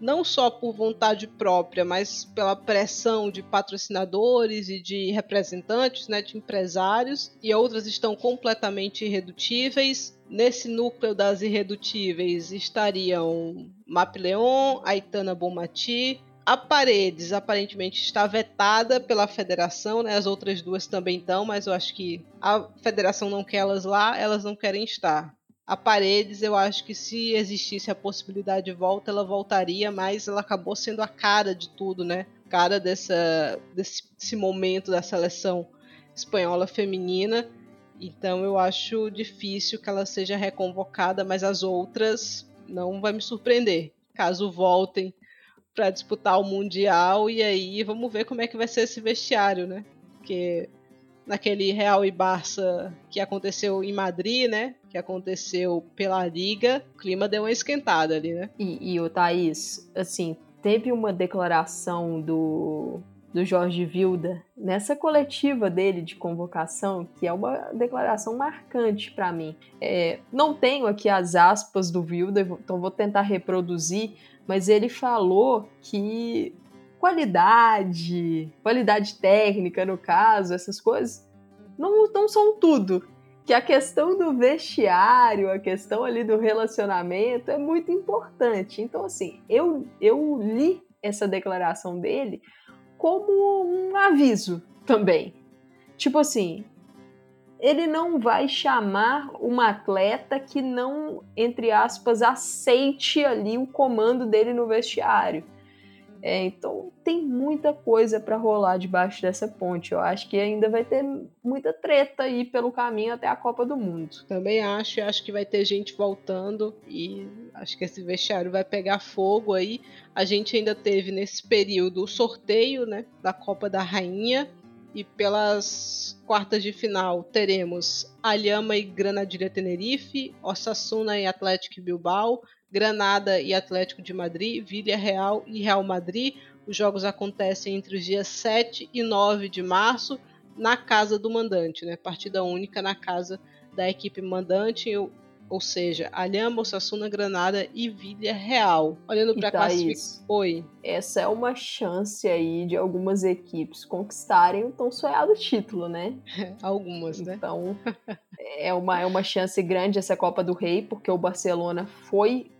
não só por vontade própria, mas pela pressão de patrocinadores e de representantes, né, de empresários, e outras estão completamente irredutíveis. Nesse núcleo das irredutíveis estariam Mapleon, Aitana Bomati, a Paredes aparentemente está vetada pela federação, né? As outras duas também estão, mas eu acho que a federação não quer elas lá, elas não querem estar. A Paredes, eu acho que se existisse a possibilidade de volta, ela voltaria, mas ela acabou sendo a cara de tudo, né? Cara dessa, desse momento da seleção espanhola feminina. Então eu acho difícil que ela seja reconvocada, mas as outras não vai me surpreender. Caso voltem para disputar o Mundial, e aí vamos ver como é que vai ser esse vestiário, né? Porque naquele Real e Barça que aconteceu em Madrid, né? Que aconteceu pela Liga, o clima deu uma esquentada ali, né? E, e o Thaís, assim, teve uma declaração do, do Jorge Vilda nessa coletiva dele de convocação, que é uma declaração marcante para mim. É, não tenho aqui as aspas do Vilda, então vou tentar reproduzir, mas ele falou que qualidade, qualidade técnica no caso, essas coisas, não, não são tudo. Que a questão do vestiário, a questão ali do relacionamento é muito importante. Então, assim, eu, eu li essa declaração dele como um aviso também. Tipo assim, ele não vai chamar uma atleta que não, entre aspas, aceite ali o comando dele no vestiário. É, então tem muita coisa para rolar debaixo dessa ponte. Eu acho que ainda vai ter muita treta aí pelo caminho até a Copa do Mundo. Também acho, acho que vai ter gente voltando e acho que esse vestiário vai pegar fogo aí. A gente ainda teve nesse período o sorteio, né, da Copa da Rainha e pelas quartas de final teremos Alhama e Granadilha Tenerife, Osasuna e Atlético Bilbao, Granada e Atlético de Madrid, Vila Real e Real Madrid. Os jogos acontecem entre os dias 7 e 9 de março na casa do mandante, né? Partida única na casa da equipe mandante, ou seja, Alhama, Osasuna, Granada e Vila Real. Olhando para a classificação. Oi. Essa é uma chance aí de algumas equipes conquistarem o tão sonhado título, né? algumas, né? Então, é uma, é uma chance grande essa Copa do Rei, porque o Barcelona foi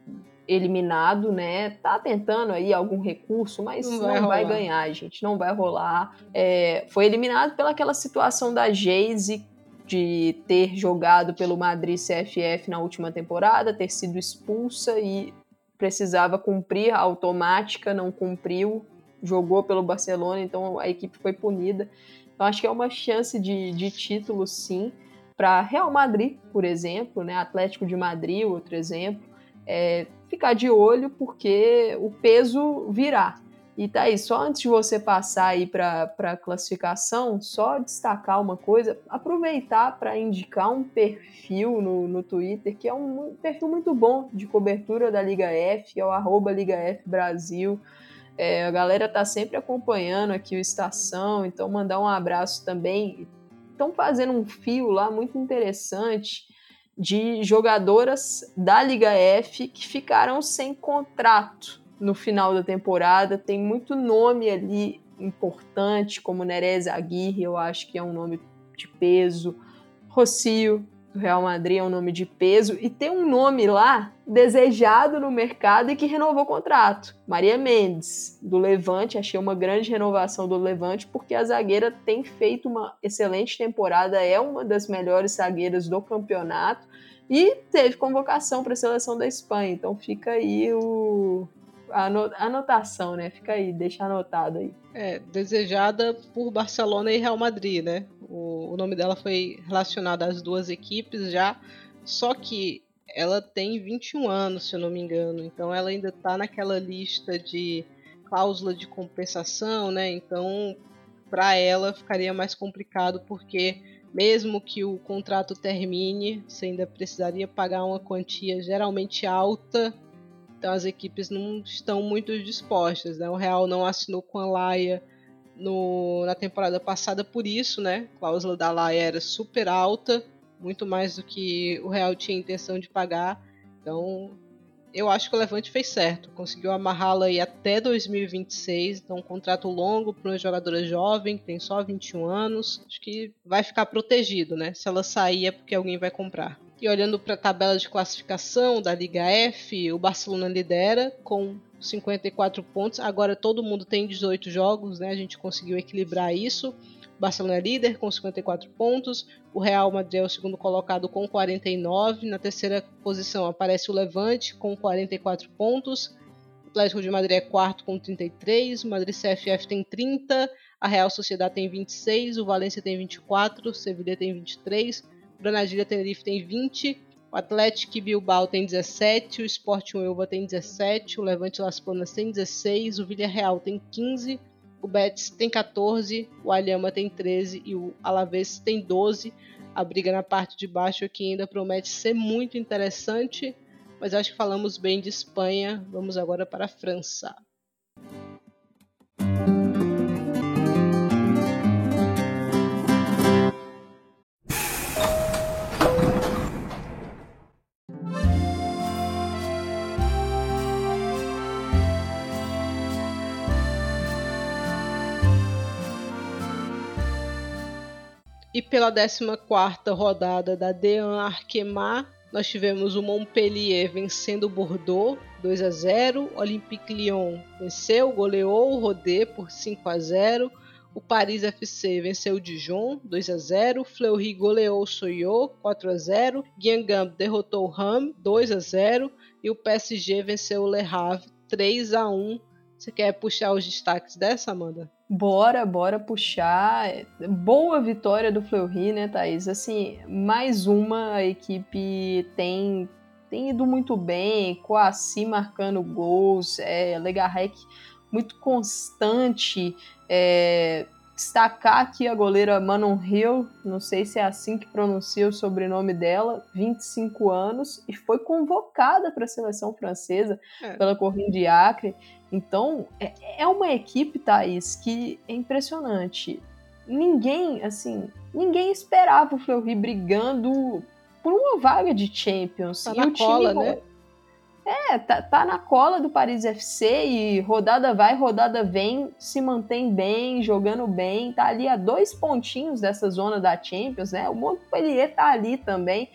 eliminado, né? Tá tentando aí algum recurso, mas não, vai, não vai, ganhar, gente. Não vai rolar. É, foi eliminado pelaquela situação da Geise de ter jogado pelo Madrid CFF na última temporada, ter sido expulsa e precisava cumprir a automática, não cumpriu, jogou pelo Barcelona, então a equipe foi punida. Então acho que é uma chance de, de título, sim, para Real Madrid, por exemplo, né? Atlético de Madrid, outro exemplo, é, ficar de olho porque o peso virá. E tá aí, só antes de você passar aí para a classificação, só destacar uma coisa, aproveitar para indicar um perfil no, no Twitter, que é um perfil muito bom de cobertura da Liga F, é o arroba Liga F Brasil. É, a galera tá sempre acompanhando aqui o Estação, então mandar um abraço também. Estão fazendo um fio lá muito interessante de jogadoras da Liga F que ficaram sem contrato no final da temporada. Tem muito nome ali importante, como Nereza Aguirre, eu acho que é um nome de peso. Rocio, do Real Madrid, é um nome de peso. E tem um nome lá desejado no mercado e que renovou o contrato. Maria Mendes, do Levante. Achei uma grande renovação do Levante, porque a zagueira tem feito uma excelente temporada, é uma das melhores zagueiras do campeonato. E teve convocação para a seleção da Espanha. Então fica aí o, a anotação, né? Fica aí, deixa anotado aí. É, desejada por Barcelona e Real Madrid, né? O, o nome dela foi relacionado às duas equipes já, só que ela tem 21 anos, se eu não me engano, então ela ainda está naquela lista de cláusula de compensação, né? Então, para ela ficaria mais complicado porque mesmo que o contrato termine, você ainda precisaria pagar uma quantia geralmente alta então as equipes não estão muito dispostas. Né? O Real não assinou com a Laia no, na temporada passada por isso, né? A cláusula da Laia era super alta, muito mais do que o Real tinha intenção de pagar. Então eu acho que o Levante fez certo, conseguiu amarrá-la aí até 2026, então um contrato longo para uma jogadora jovem que tem só 21 anos, acho que vai ficar protegido, né? Se ela sair é porque alguém vai comprar. E olhando para a tabela de classificação da Liga F, o Barcelona lidera com 54 pontos. Agora todo mundo tem 18 jogos, né? A gente conseguiu equilibrar isso. O Barcelona é líder com 54 pontos, o Real Madrid é o segundo colocado com 49, na terceira posição aparece o Levante com 44 pontos, o Atlético de Madrid é quarto com 33, o Madrid CFF tem 30, a Real Sociedade tem 26, o Valência tem 24, o Sevilha tem 23, o Granadilha Tenerife tem 20, o Atlético Bilbao tem 17, o Sporting Huelva tem 17, o Levante Las Palmas tem 16, o Villarreal tem 15, o Betis tem 14, o Alhama tem 13 e o Alavés tem 12. A briga na parte de baixo aqui ainda promete ser muito interessante, mas acho que falamos bem de Espanha. Vamos agora para a França. E pela 14 rodada da D1 Arkema, nós tivemos o Montpellier vencendo o Bordeaux 2 a 0, o Olympique Lyon venceu, goleou o Rodé por 5 a 0, o Paris FC venceu o Dijon 2 a 0, o Fleury goleou o Soyot 4 a 0, Guingamp derrotou o Ham 2 a 0 e o PSG venceu o Le Havre 3 a 1. Você quer puxar os destaques dessa, Amanda? Bora, bora puxar. Boa vitória do Fleury, né, Thaís? Assim, mais uma equipe tem, tem ido muito bem, Coassi marcando gols, é, Legarrec muito constante. É, destacar aqui a goleira Manon Hill, não sei se é assim que pronuncia o sobrenome dela, 25 anos, e foi convocada para a seleção francesa é. pela Corrida de Acre. Então, é, é uma equipe, Thaís, que é impressionante. Ninguém, assim, ninguém esperava o Fleury brigando por uma vaga de Champions. Tá e na o cola, time, né? É, tá, tá, na cola do Paris FC e rodada vai, rodada vem, se mantém bem, jogando bem, tá ali a dois pontinhos dessa zona da Champions, né? O Montpellier tá ali também.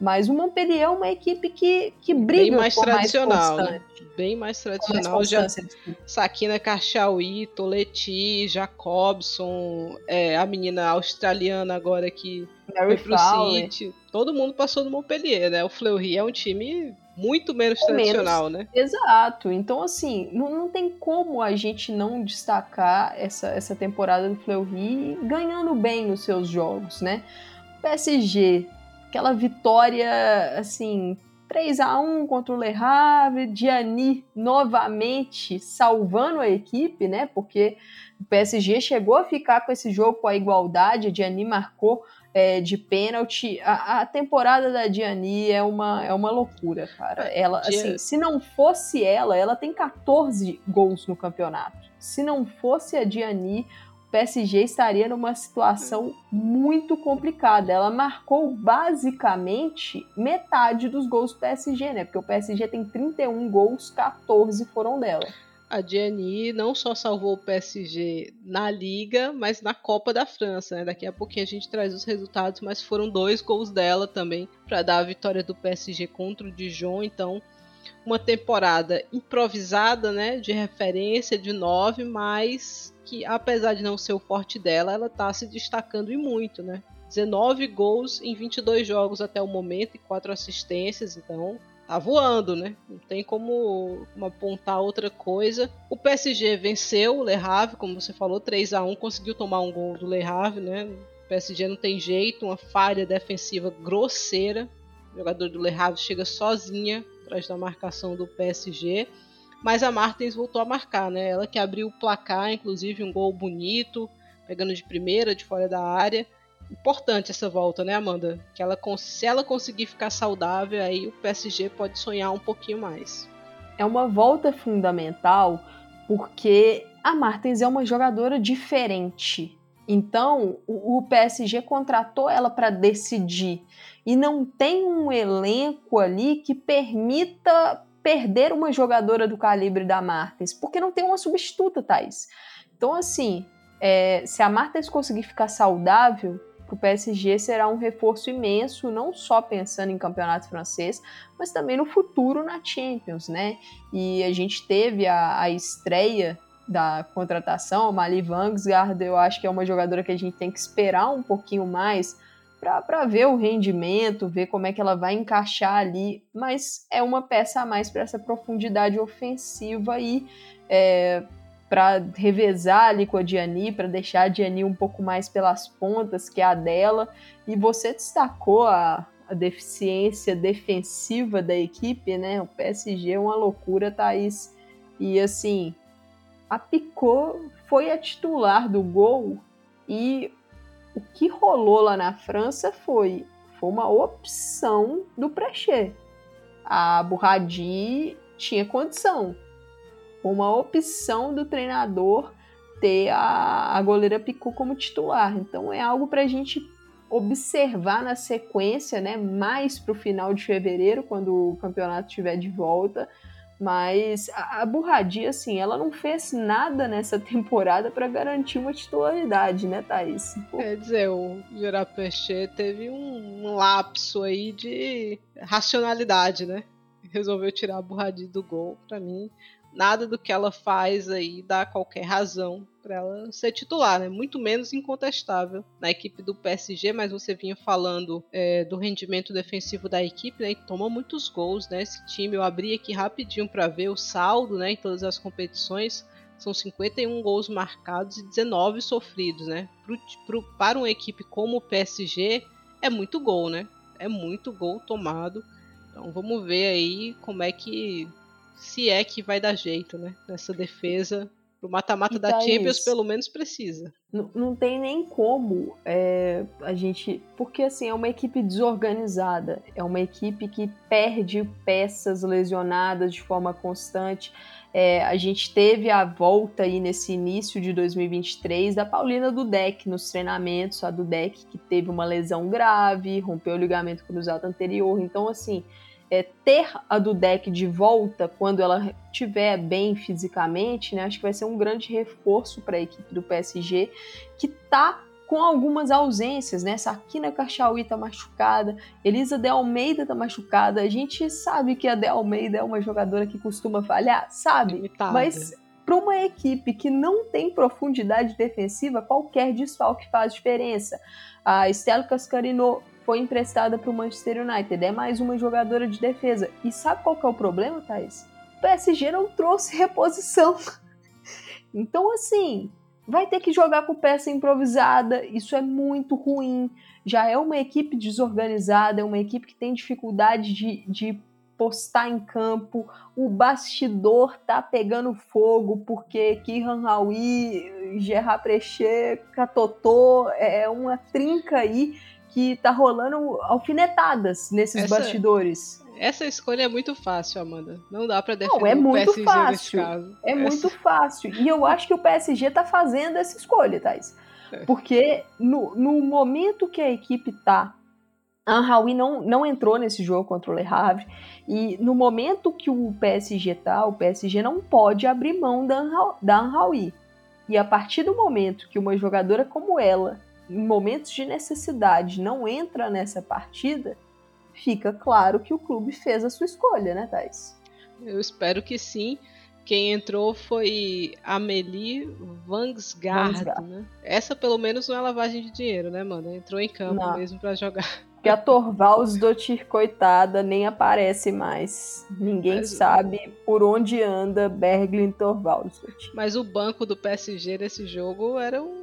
Mas o Montpellier é uma equipe que, que briga Bem mais tradicional, mais né? Bem mais tradicional. Mais já Sakina Karchaui, Toleti, Jacobson, é, a menina australiana agora que Mary foi pro Fowler. City. Todo mundo passou no Montpellier, né? O Fleury é um time muito menos tradicional, menos. né? Exato. Então, assim, não, não tem como a gente não destacar essa, essa temporada do Fleury ganhando bem nos seus jogos, né? PSG aquela vitória assim 3 a 1 contra o Le Havre, Diani novamente salvando a equipe, né? Porque o PSG chegou a ficar com esse jogo com a igualdade, Diani marcou é, de pênalti. A, a, temporada da Diani é uma, é uma loucura, cara. É, ela, assim, se não fosse ela, ela tem 14 gols no campeonato. Se não fosse a Diani, PSG estaria numa situação muito complicada. Ela marcou basicamente metade dos gols do PSG, né? Porque o PSG tem 31 gols, 14 foram dela. A Gianni não só salvou o PSG na Liga, mas na Copa da França, né? Daqui a pouquinho a gente traz os resultados, mas foram dois gols dela também para dar a vitória do PSG contra o Dijon. Então, uma temporada improvisada, né? De referência de nove, mas que apesar de não ser o forte dela, ela está se destacando e muito, né? 19 gols em 22 jogos até o momento e 4 assistências, então tá voando, né? Não tem como, apontar outra coisa. O PSG venceu o Le Havre, como você falou, 3 a 1 conseguiu tomar um gol do Le Havre, né? O PSG não tem jeito, uma falha defensiva grosseira. O jogador do Le Havre chega sozinha atrás da marcação do PSG. Mas a Martins voltou a marcar, né? Ela que abriu o placar, inclusive um gol bonito, pegando de primeira, de fora da área. Importante essa volta, né, Amanda? Que ela, se ela conseguir ficar saudável, aí o PSG pode sonhar um pouquinho mais. É uma volta fundamental porque a Martins é uma jogadora diferente. Então, o PSG contratou ela para decidir e não tem um elenco ali que permita perder uma jogadora do calibre da Martens, porque não tem uma substituta, Thais. Então, assim, é, se a Martens conseguir ficar saudável, para o PSG será um reforço imenso, não só pensando em campeonato francês, mas também no futuro na Champions, né? E a gente teve a, a estreia da contratação, a Mali Vangsgaard, eu acho que é uma jogadora que a gente tem que esperar um pouquinho mais para ver o rendimento, ver como é que ela vai encaixar ali, mas é uma peça a mais para essa profundidade ofensiva e é, para revezar ali com a Diani, para deixar a Diani um pouco mais pelas pontas, que é a dela. E você destacou a, a deficiência defensiva da equipe, né? O PSG é uma loucura, Thaís. E assim, a Picot foi a titular do gol e o que rolou lá na França foi, foi uma opção do Preché. A Burradi tinha condição. Uma opção do treinador ter a, a goleira Picu como titular. Então é algo para a gente observar na sequência, né, mais para o final de fevereiro, quando o campeonato estiver de volta, mas a, a Burradia, assim, ela não fez nada nessa temporada para garantir uma titularidade, né, Thaís? Quer dizer, o Gerard Pechet teve um, um lapso aí de racionalidade, né? Resolveu tirar a Burradia do gol. Para mim, nada do que ela faz aí dá qualquer razão para ela ser titular, né? Muito menos incontestável na equipe do PSG, mas você vinha falando é, do rendimento defensivo da equipe, né? E toma muitos gols, né? Esse time, eu abri aqui rapidinho para ver o saldo, né? Em todas as competições, são 51 gols marcados e 19 sofridos, né? Pro, pro, para uma equipe como o PSG, é muito gol, né? É muito gol tomado. Então vamos ver aí como é que se é que vai dar jeito, né? Nessa defesa o mata-mata da Champions, pelo menos, precisa. Não, não tem nem como é, a gente. Porque, assim, é uma equipe desorganizada. É uma equipe que perde peças lesionadas de forma constante. É, a gente teve a volta aí nesse início de 2023 da Paulina Dudek nos treinamentos. A Dudek que teve uma lesão grave, rompeu o ligamento cruzado anterior. Então, assim é, ter a do deck de volta quando ela estiver bem fisicamente, né, acho que vai ser um grande reforço para a equipe do PSG, que está com algumas ausências, né? Sakina Cachauí tá machucada, Elisa de Almeida tá machucada. A gente sabe que a de Almeida é uma jogadora que costuma falhar, sabe? Limitada. Mas para uma equipe que não tem profundidade defensiva, qualquer desfalque faz diferença. A Estela Cascarino foi emprestada para o Manchester United. É mais uma jogadora de defesa. E sabe qual que é o problema, Thais? O PSG não trouxe reposição. então, assim, vai ter que jogar com peça improvisada. Isso é muito ruim. Já é uma equipe desorganizada, é uma equipe que tem dificuldade de, de postar em campo. O bastidor tá pegando fogo porque Kiran Raui, Gerard Precher, Catotô, é uma trinca aí que tá rolando alfinetadas nesses essa, bastidores. Essa escolha é muito fácil, Amanda. Não dá para defender Não, é muito o PSG fácil. nesse caso. É essa... muito fácil. E eu acho que o PSG tá fazendo essa escolha, Thais. É. Porque no, no momento que a equipe tá a Anhawi não, não entrou nesse jogo contra o Le Havre. E no momento que o PSG tá, o PSG não pode abrir mão da, da Anhawi. E a partir do momento que uma jogadora como ela em momentos de necessidade não entra nessa partida, fica claro que o clube fez a sua escolha, né, Thais? Eu espero que sim. Quem entrou foi Amelie Vangsgaard, né? Essa pelo menos não é lavagem de dinheiro, né, mano? Entrou em campo não. mesmo para jogar. Porque a Torvalds Dotir, coitada, nem aparece mais. Ninguém Mas, sabe por onde anda Berglin Torvalds. Mas o banco do PSG nesse jogo era um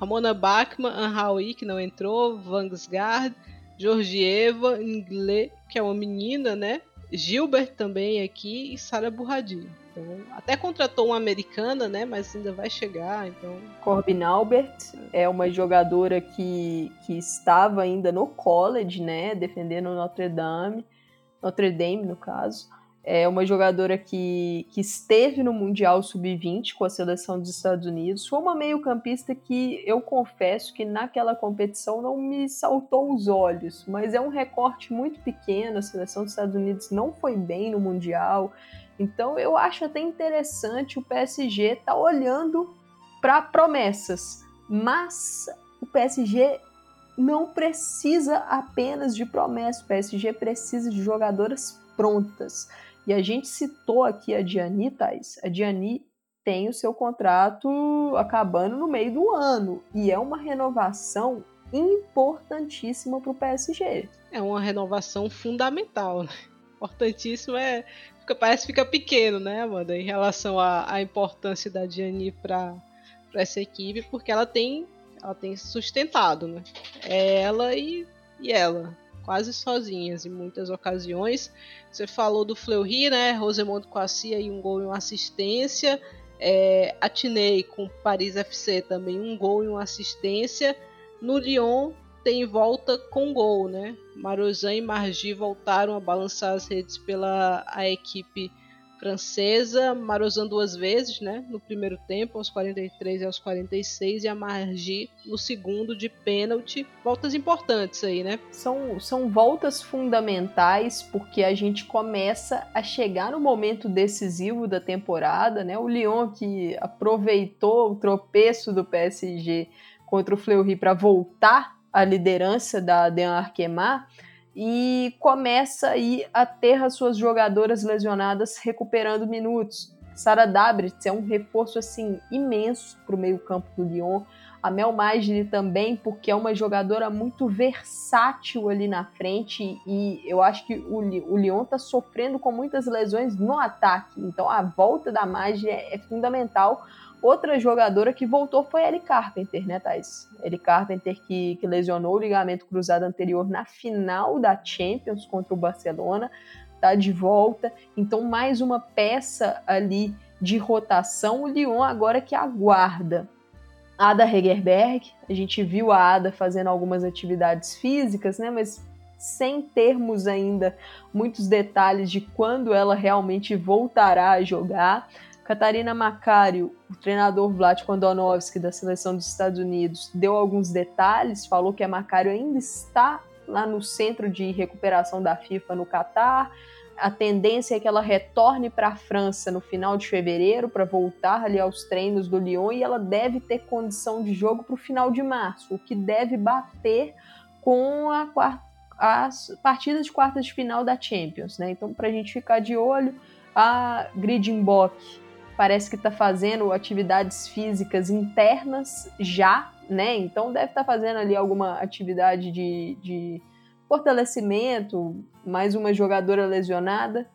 Ramona Bachmann, Anhaui, que não entrou, Vangsgaard, Georgieva, Inglê, que é uma menina, né? Gilbert também aqui e Sara Burradi. Então, até contratou uma americana, né? Mas ainda vai chegar, então... Corbin Albert é uma jogadora que, que estava ainda no college, né? Defendendo Notre Dame, Notre Dame, no caso é uma jogadora que, que esteve no Mundial Sub-20 com a seleção dos Estados Unidos. Foi uma meio-campista que eu confesso que naquela competição não me saltou os olhos, mas é um recorte muito pequeno. A seleção dos Estados Unidos não foi bem no Mundial. Então eu acho até interessante o PSG estar tá olhando para promessas, mas o PSG não precisa apenas de promessas, o PSG precisa de jogadoras prontas. E a gente citou aqui a Diani, Thais. A Diani tem o seu contrato acabando no meio do ano. E é uma renovação importantíssima para o PSG. É uma renovação fundamental, né? Importantíssimo é. Parece que fica pequeno, né, Amanda, em relação à, à importância da Gianni para essa equipe, porque ela tem, ela tem sustentado, né? É ela e, e ela quase sozinhas em muitas ocasiões. Você falou do Fleury, né? Rosemont com a Cia e um gol e uma assistência. É, Atinei com Paris FC também um gol e uma assistência. No Lyon tem volta com gol, né? Marozan e Margi voltaram a balançar as redes pela a equipe francesa, Marozan duas vezes, né? No primeiro tempo, aos 43 e aos 46, e a Margi no segundo de pênalti. Voltas importantes aí, né? São, são voltas fundamentais porque a gente começa a chegar no momento decisivo da temporada, né? O Lyon que aproveitou o tropeço do PSG contra o Fleury para voltar à liderança da Dean Arquemar e começa aí a ter as suas jogadoras lesionadas recuperando minutos. Sara Dabritz é um reforço assim imenso para o meio-campo do Lyon. A Mel Magri também, porque é uma jogadora muito versátil ali na frente e eu acho que o, o Lyon está sofrendo com muitas lesões no ataque. Então a volta da Magri é, é fundamental Outra jogadora que voltou foi Ellie Carpenter, né, Thais? Ellie Carpenter que, que lesionou o ligamento cruzado anterior na final da Champions contra o Barcelona, tá de volta. Então, mais uma peça ali de rotação. O Lyon agora que aguarda Ada Hegerberg. A gente viu a Ada fazendo algumas atividades físicas, né, mas sem termos ainda muitos detalhes de quando ela realmente voltará a jogar. Catarina Macario, o treinador Vlatko Andonovski da seleção dos Estados Unidos, deu alguns detalhes, falou que a Macario ainda está lá no centro de recuperação da FIFA no Catar. A tendência é que ela retorne para a França no final de fevereiro para voltar ali aos treinos do Lyon e ela deve ter condição de jogo para o final de março, o que deve bater com a quarta, as partidas de quartas de final da Champions, né? Então, para a gente ficar de olho, a Gridinbock parece que está fazendo atividades físicas internas já, né? Então deve estar tá fazendo ali alguma atividade de, de fortalecimento, mais uma jogadora lesionada.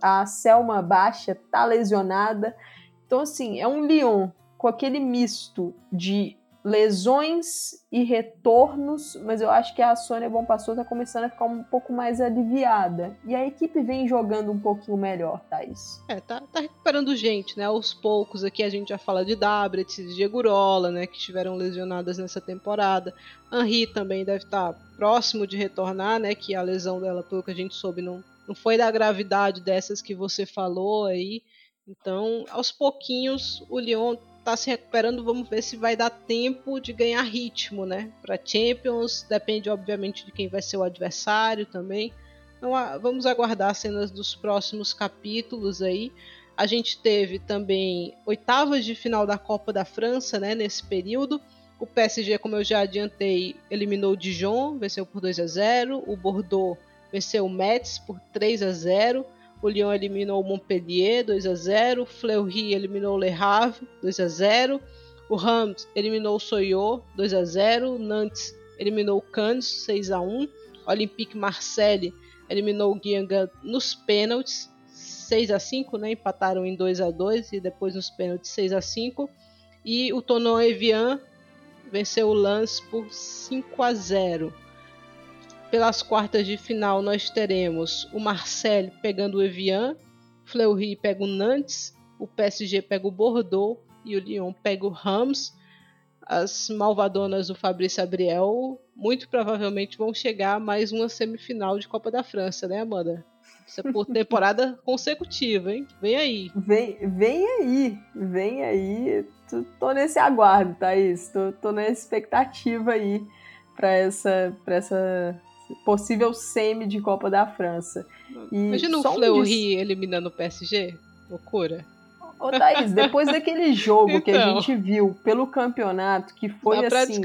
A Selma Baixa tá lesionada. Então, assim, é um Lyon com aquele misto de lesões e retornos, mas eu acho que a Sônia Bonpassou tá começando a ficar um pouco mais aliviada. E a equipe vem jogando um pouquinho melhor, Thaís. É, tá, tá recuperando gente, né? Aos poucos aqui a gente já fala de Dabret, de Jegurola, né? Que estiveram lesionadas nessa temporada. Henri também deve estar tá próximo de retornar, né? Que a lesão dela, pelo que a gente soube, não, não foi da gravidade dessas que você falou aí. Então, aos pouquinhos, o Lyon tá se recuperando, vamos ver se vai dar tempo de ganhar ritmo, né? Para Champions, depende obviamente de quem vai ser o adversário também. Então, vamos aguardar cenas dos próximos capítulos aí. A gente teve também oitavas de final da Copa da França, né, nesse período. O PSG, como eu já adiantei, eliminou o Dijon, venceu por 2 a 0. O Bordeaux venceu o Metz por 3 a 0. O Lyon eliminou o Montpellier 2 a 0, Fleury eliminou o Le Havre 2 a 0, o Rams eliminou o Soyot 2 a 0, Nantes eliminou o Cannes 6 a 1, Olympique Marseille eliminou o Guingamp nos pênaltis 6 a 5, né? Empataram em 2 a 2 e depois nos pênaltis 6 a 5. E o Tonon Evian venceu o Lens por 5 a 0. Pelas quartas de final nós teremos o Marseille pegando o Evian, Fleury pega o Nantes, o PSG pega o Bordeaux e o Lyon pega o Rams. As malvadonas do Fabrício Abriel muito provavelmente vão chegar a mais uma semifinal de Copa da França, né, Amanda? Isso é por temporada consecutiva, hein? Vem aí. Vem, vem aí, vem aí. Tô, tô nesse aguardo, Thaís. Tô, tô nessa expectativa aí para essa, pra essa possível semi de Copa da França. E Imagina o Fleury um eliminando o PSG. Loucura. Ô, Thaís, depois daquele jogo então, que a então. gente viu pelo campeonato, que foi assim,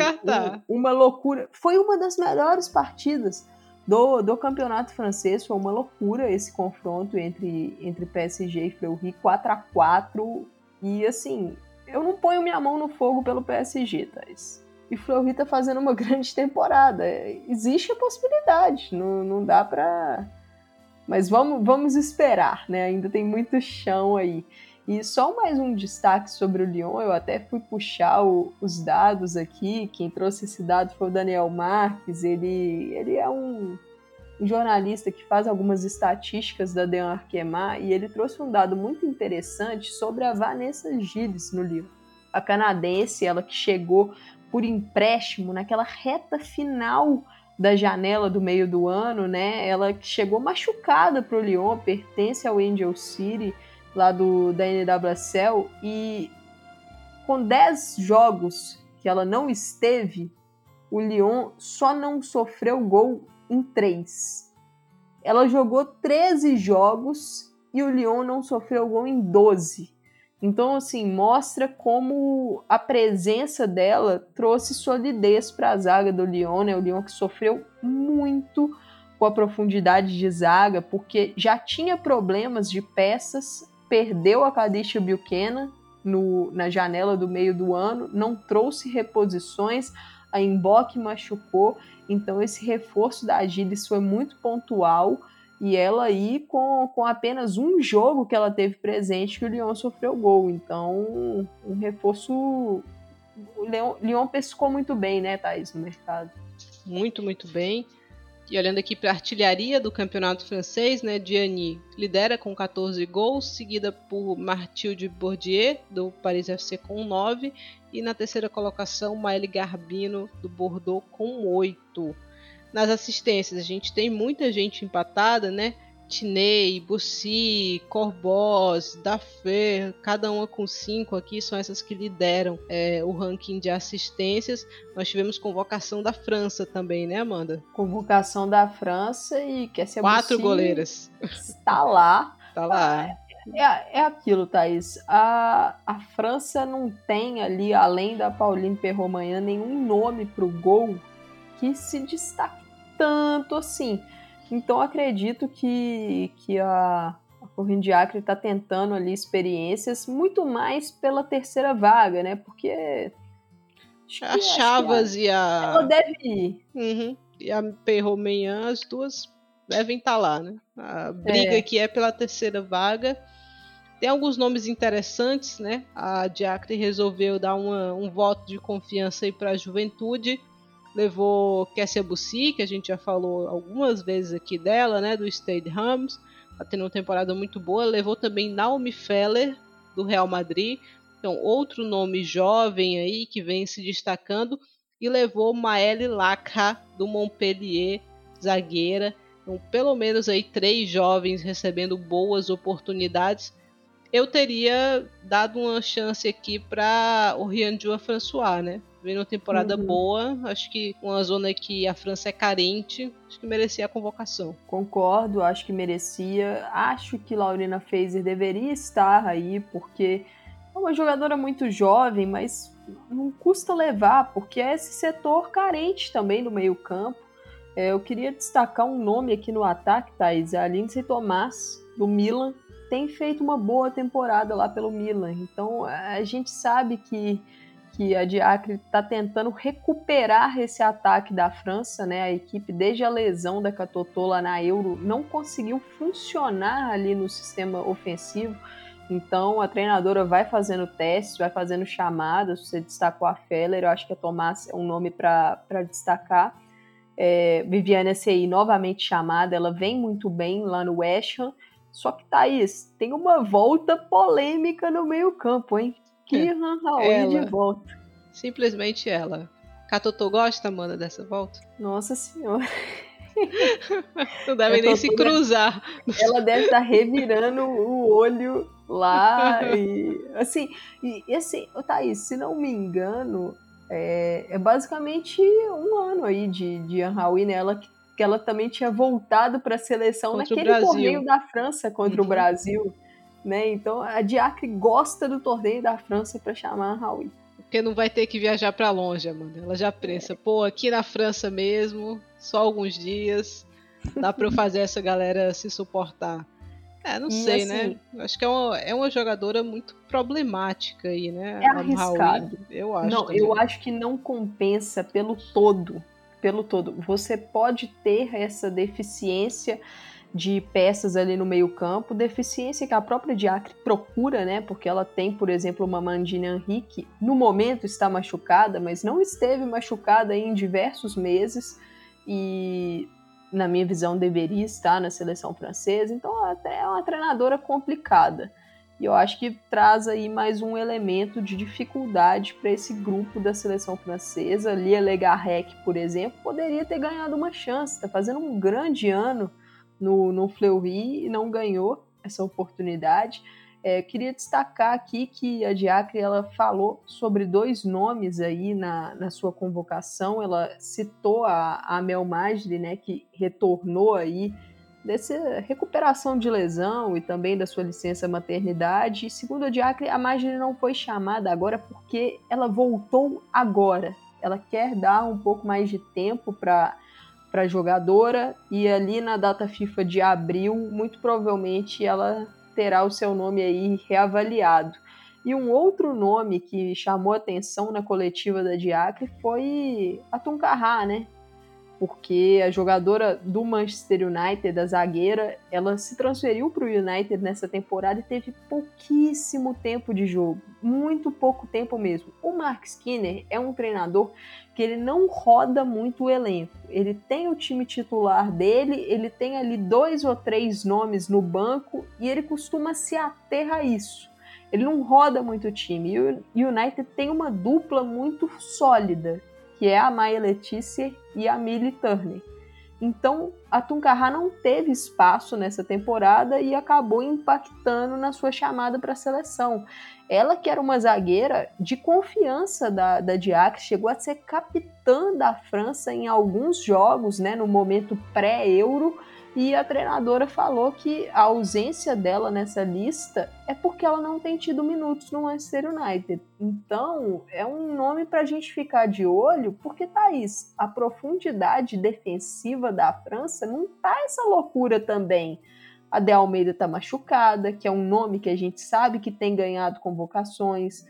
um, uma loucura. Foi uma das melhores partidas do, do campeonato francês. Foi uma loucura esse confronto entre, entre PSG e Fleury, 4 a 4 E assim, eu não ponho minha mão no fogo pelo PSG, Thais. E tá fazendo uma grande temporada. Existe a possibilidade, não, não dá pra. Mas vamos, vamos esperar, né? Ainda tem muito chão aí. E só mais um destaque sobre o Lyon, eu até fui puxar o, os dados aqui. Quem trouxe esse dado foi o Daniel Marques. Ele, ele é um, um jornalista que faz algumas estatísticas da Deon Arquemar e ele trouxe um dado muito interessante sobre a Vanessa Gilles no livro. A canadense, ela que chegou por empréstimo naquela reta final da janela do meio do ano, né? Ela chegou machucada para o Lyon, pertence ao Angel City lá do da NWSL e com 10 jogos que ela não esteve, o Lyon só não sofreu gol em 3. Ela jogou 13 jogos e o Lyon não sofreu gol em 12. Então, assim, mostra como a presença dela trouxe solidez para a zaga do Lyon, né? O Lyon que sofreu muito com a profundidade de zaga, porque já tinha problemas de peças, perdeu a Kadisha Buchanan no, na janela do meio do ano, não trouxe reposições, a Emboque machucou, então esse reforço da Gilles foi muito pontual e ela aí com, com apenas um jogo que ela teve presente que o Lyon sofreu gol. Então, um reforço. O Lyon, Lyon pescou muito bem, né, Thaís, no mercado. Muito, muito bem. E olhando aqui para a artilharia do campeonato francês, né, Diani lidera com 14 gols, seguida por Marthilde Bourdieu, do Paris FC, com 9, e na terceira colocação, Maëlle Garbino, do Bordeaux, com 8. Nas assistências, a gente tem muita gente empatada, né? Tinei, Bussi, Corbos, Dafer, cada uma com cinco aqui, são essas que lideram é, o ranking de assistências. Nós tivemos convocação da França também, né, Amanda? Convocação da França e quer ser Quatro goleiras. Está lá. Está lá. É, é aquilo, Thaís. A, a França não tem ali, além da Pauline Perromanhã, nenhum nome para o gol que se destaque tanto assim. Então acredito que, que a, a Corrente de Acre está tentando ali experiências muito mais pela terceira vaga, né? Porque. A Chavas e a. Ela deve ir. Uhum. E a Perromenhan, as duas devem estar tá lá, né? A briga é. que é pela terceira vaga. Tem alguns nomes interessantes, né? A Diacre resolveu dar uma, um voto de confiança aí para a juventude levou Kessia Bussi, que a gente já falou algumas vezes aqui dela, né, do Stade Rams, tá tendo uma temporada muito boa, levou também Naomi Feller, do Real Madrid, então outro nome jovem aí que vem se destacando, e levou Maëlle Lacra, do Montpellier, zagueira, então pelo menos aí três jovens recebendo boas oportunidades, eu teria dado uma chance aqui para o Rian Jua François, né? Vem uma temporada uhum. boa, acho que uma zona que a França é carente, acho que merecia a convocação. Concordo, acho que merecia. Acho que Laurina Fazer deveria estar aí, porque é uma jogadora muito jovem, mas não custa levar, porque é esse setor carente também no meio-campo. É, eu queria destacar um nome aqui no ataque, Thaís, é a Lindsay Tomás, do Milan. Tem feito uma boa temporada lá pelo Milan. Então a gente sabe que que a Diacre está tentando recuperar esse ataque da França, né? A equipe, desde a lesão da Catotô lá na Euro, não conseguiu funcionar ali no sistema ofensivo. Então a treinadora vai fazendo testes, vai fazendo chamadas. Você destacou a Feller, eu acho que a Tomás é um nome para destacar. É, Viviane SI novamente chamada, ela vem muito bem lá no West Ham. Só que, Thaís, tem uma volta polêmica no meio-campo, hein? Que Raul de volta. Simplesmente ela. Catotô gosta, Amanda, dessa volta? Nossa senhora. Não deve nem se cruzar. Ela deve estar tá revirando o olho lá. e assim, e, assim, Thaís, se não me engano, é, é basicamente um ano aí de, de Anhaui nela, que, que ela também tinha voltado para a seleção contra naquele torneio da França contra uhum. o Brasil. Né? Então a Diacre gosta do torneio da França para chamar a Raul. Porque não vai ter que viajar para longe, Amanda. Ela já pensa, pô, aqui na França mesmo, só alguns dias, dá para eu fazer essa galera se suportar. É, não e, sei, assim, né? Acho que é uma, é uma jogadora muito problemática aí, né? É arriscado. eu acho. Não, também. eu acho que não compensa pelo todo. Pelo todo. Você pode ter essa deficiência de peças ali no meio-campo, deficiência que a própria Diacre procura, né? Porque ela tem, por exemplo, uma Mandina Henrique, no momento está machucada, mas não esteve machucada em diversos meses e na minha visão, deveria estar na seleção francesa. Então, até é uma treinadora complicada. E eu acho que traz aí mais um elemento de dificuldade para esse grupo da seleção francesa. Lia Legarrec, por exemplo, poderia ter ganhado uma chance. Está fazendo um grande ano no, no Fleury e não ganhou essa oportunidade. É, queria destacar aqui que a Diacre ela falou sobre dois nomes aí na, na sua convocação. Ela citou a, a Mel Magri, né, que retornou aí dessa recuperação de lesão e também da sua licença maternidade. Segundo a Diacre, a Magri não foi chamada agora porque ela voltou agora. Ela quer dar um pouco mais de tempo para para jogadora e ali na data FIFA de abril, muito provavelmente ela terá o seu nome aí reavaliado. E um outro nome que chamou atenção na coletiva da Diacre foi a Tuncarrá, né? Porque a jogadora do Manchester United, a zagueira, ela se transferiu para o United nessa temporada e teve pouquíssimo tempo de jogo, muito pouco tempo mesmo. O Mark Skinner é um treinador que ele não roda muito o elenco. Ele tem o time titular dele, ele tem ali dois ou três nomes no banco e ele costuma se ater a isso. Ele não roda muito o time. E o United tem uma dupla muito sólida, que é a Maia Letícia e a Millie Turner. Então, a Tuncarra não teve espaço nessa temporada e acabou impactando na sua chamada para a seleção. Ela que era uma zagueira de confiança da, da Diac, chegou a ser capitã da França em alguns jogos, né, no momento pré-euro, e a treinadora falou que a ausência dela nessa lista é porque ela não tem tido minutos no Manchester United. Então, é um nome para a gente ficar de olho, porque, Thaís, a profundidade defensiva da França não tá essa loucura também. A De Almeida tá machucada, que é um nome que a gente sabe que tem ganhado convocações.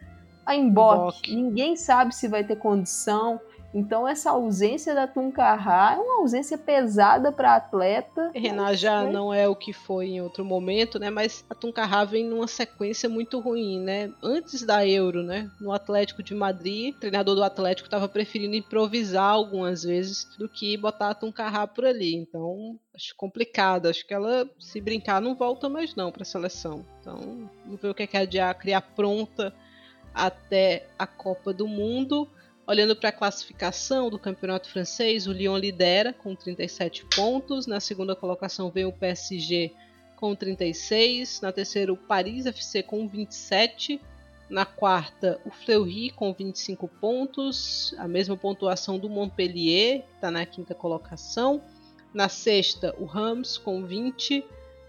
A Emboque, ninguém sabe se vai ter condição. Então, essa ausência da Tuncarra é uma ausência pesada para a atleta. Renan já né? não é o que foi em outro momento, né? Mas a Tuncarra vem numa sequência muito ruim, né? Antes da Euro, né? No Atlético de Madrid, o treinador do Atlético estava preferindo improvisar algumas vezes do que botar a Tuncarra por ali. Então, acho complicado. Acho que ela, se brincar, não volta mais não para a seleção. Então, vamos ver o que, é que a Diacre pronta até a Copa do Mundo. Olhando para a classificação do campeonato francês, o Lyon lidera com 37 pontos. Na segunda colocação vem o PSG com 36. Na terceira, o Paris FC com 27. Na quarta, o Fleury com 25 pontos, a mesma pontuação do Montpellier, que está na quinta colocação. Na sexta, o Rams com 20.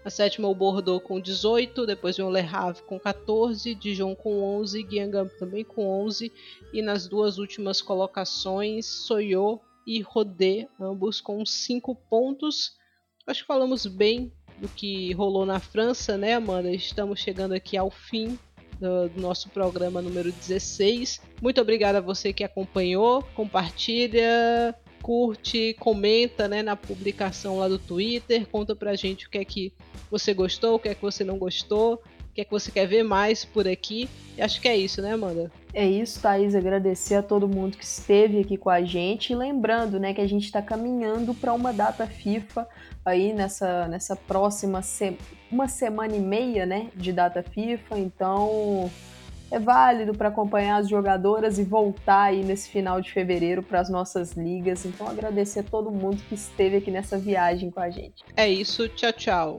A sétima, o Bordeaux com 18, depois vem o Le Havre com 14, Dijon com 11, Guingamp também com 11 e nas duas últimas colocações, Soyo e Rodé, ambos com 5 pontos. Acho que falamos bem do que rolou na França, né, Amanda? Estamos chegando aqui ao fim do, do, nosso programa número 16. Muito obrigada a você que acompanhou, compartilha, curte, comenta né, na publicação lá do Twitter, conta pra gente o que é que você gostou, o que é que você não gostou, o que é que você quer ver mais por aqui. E acho que é isso, né, Amanda? É isso, Thaís. Agradecer a todo mundo que esteve aqui com a gente. E lembrando né, que a gente está caminhando para uma data FIFA aí nessa, nessa próxima se uma semana e meia né, de data FIFA. Então é válido para acompanhar as jogadoras e voltar aí nesse final de fevereiro para as nossas ligas. Então agradecer a todo mundo que esteve aqui nessa viagem com a gente. É isso, tchau, tchau.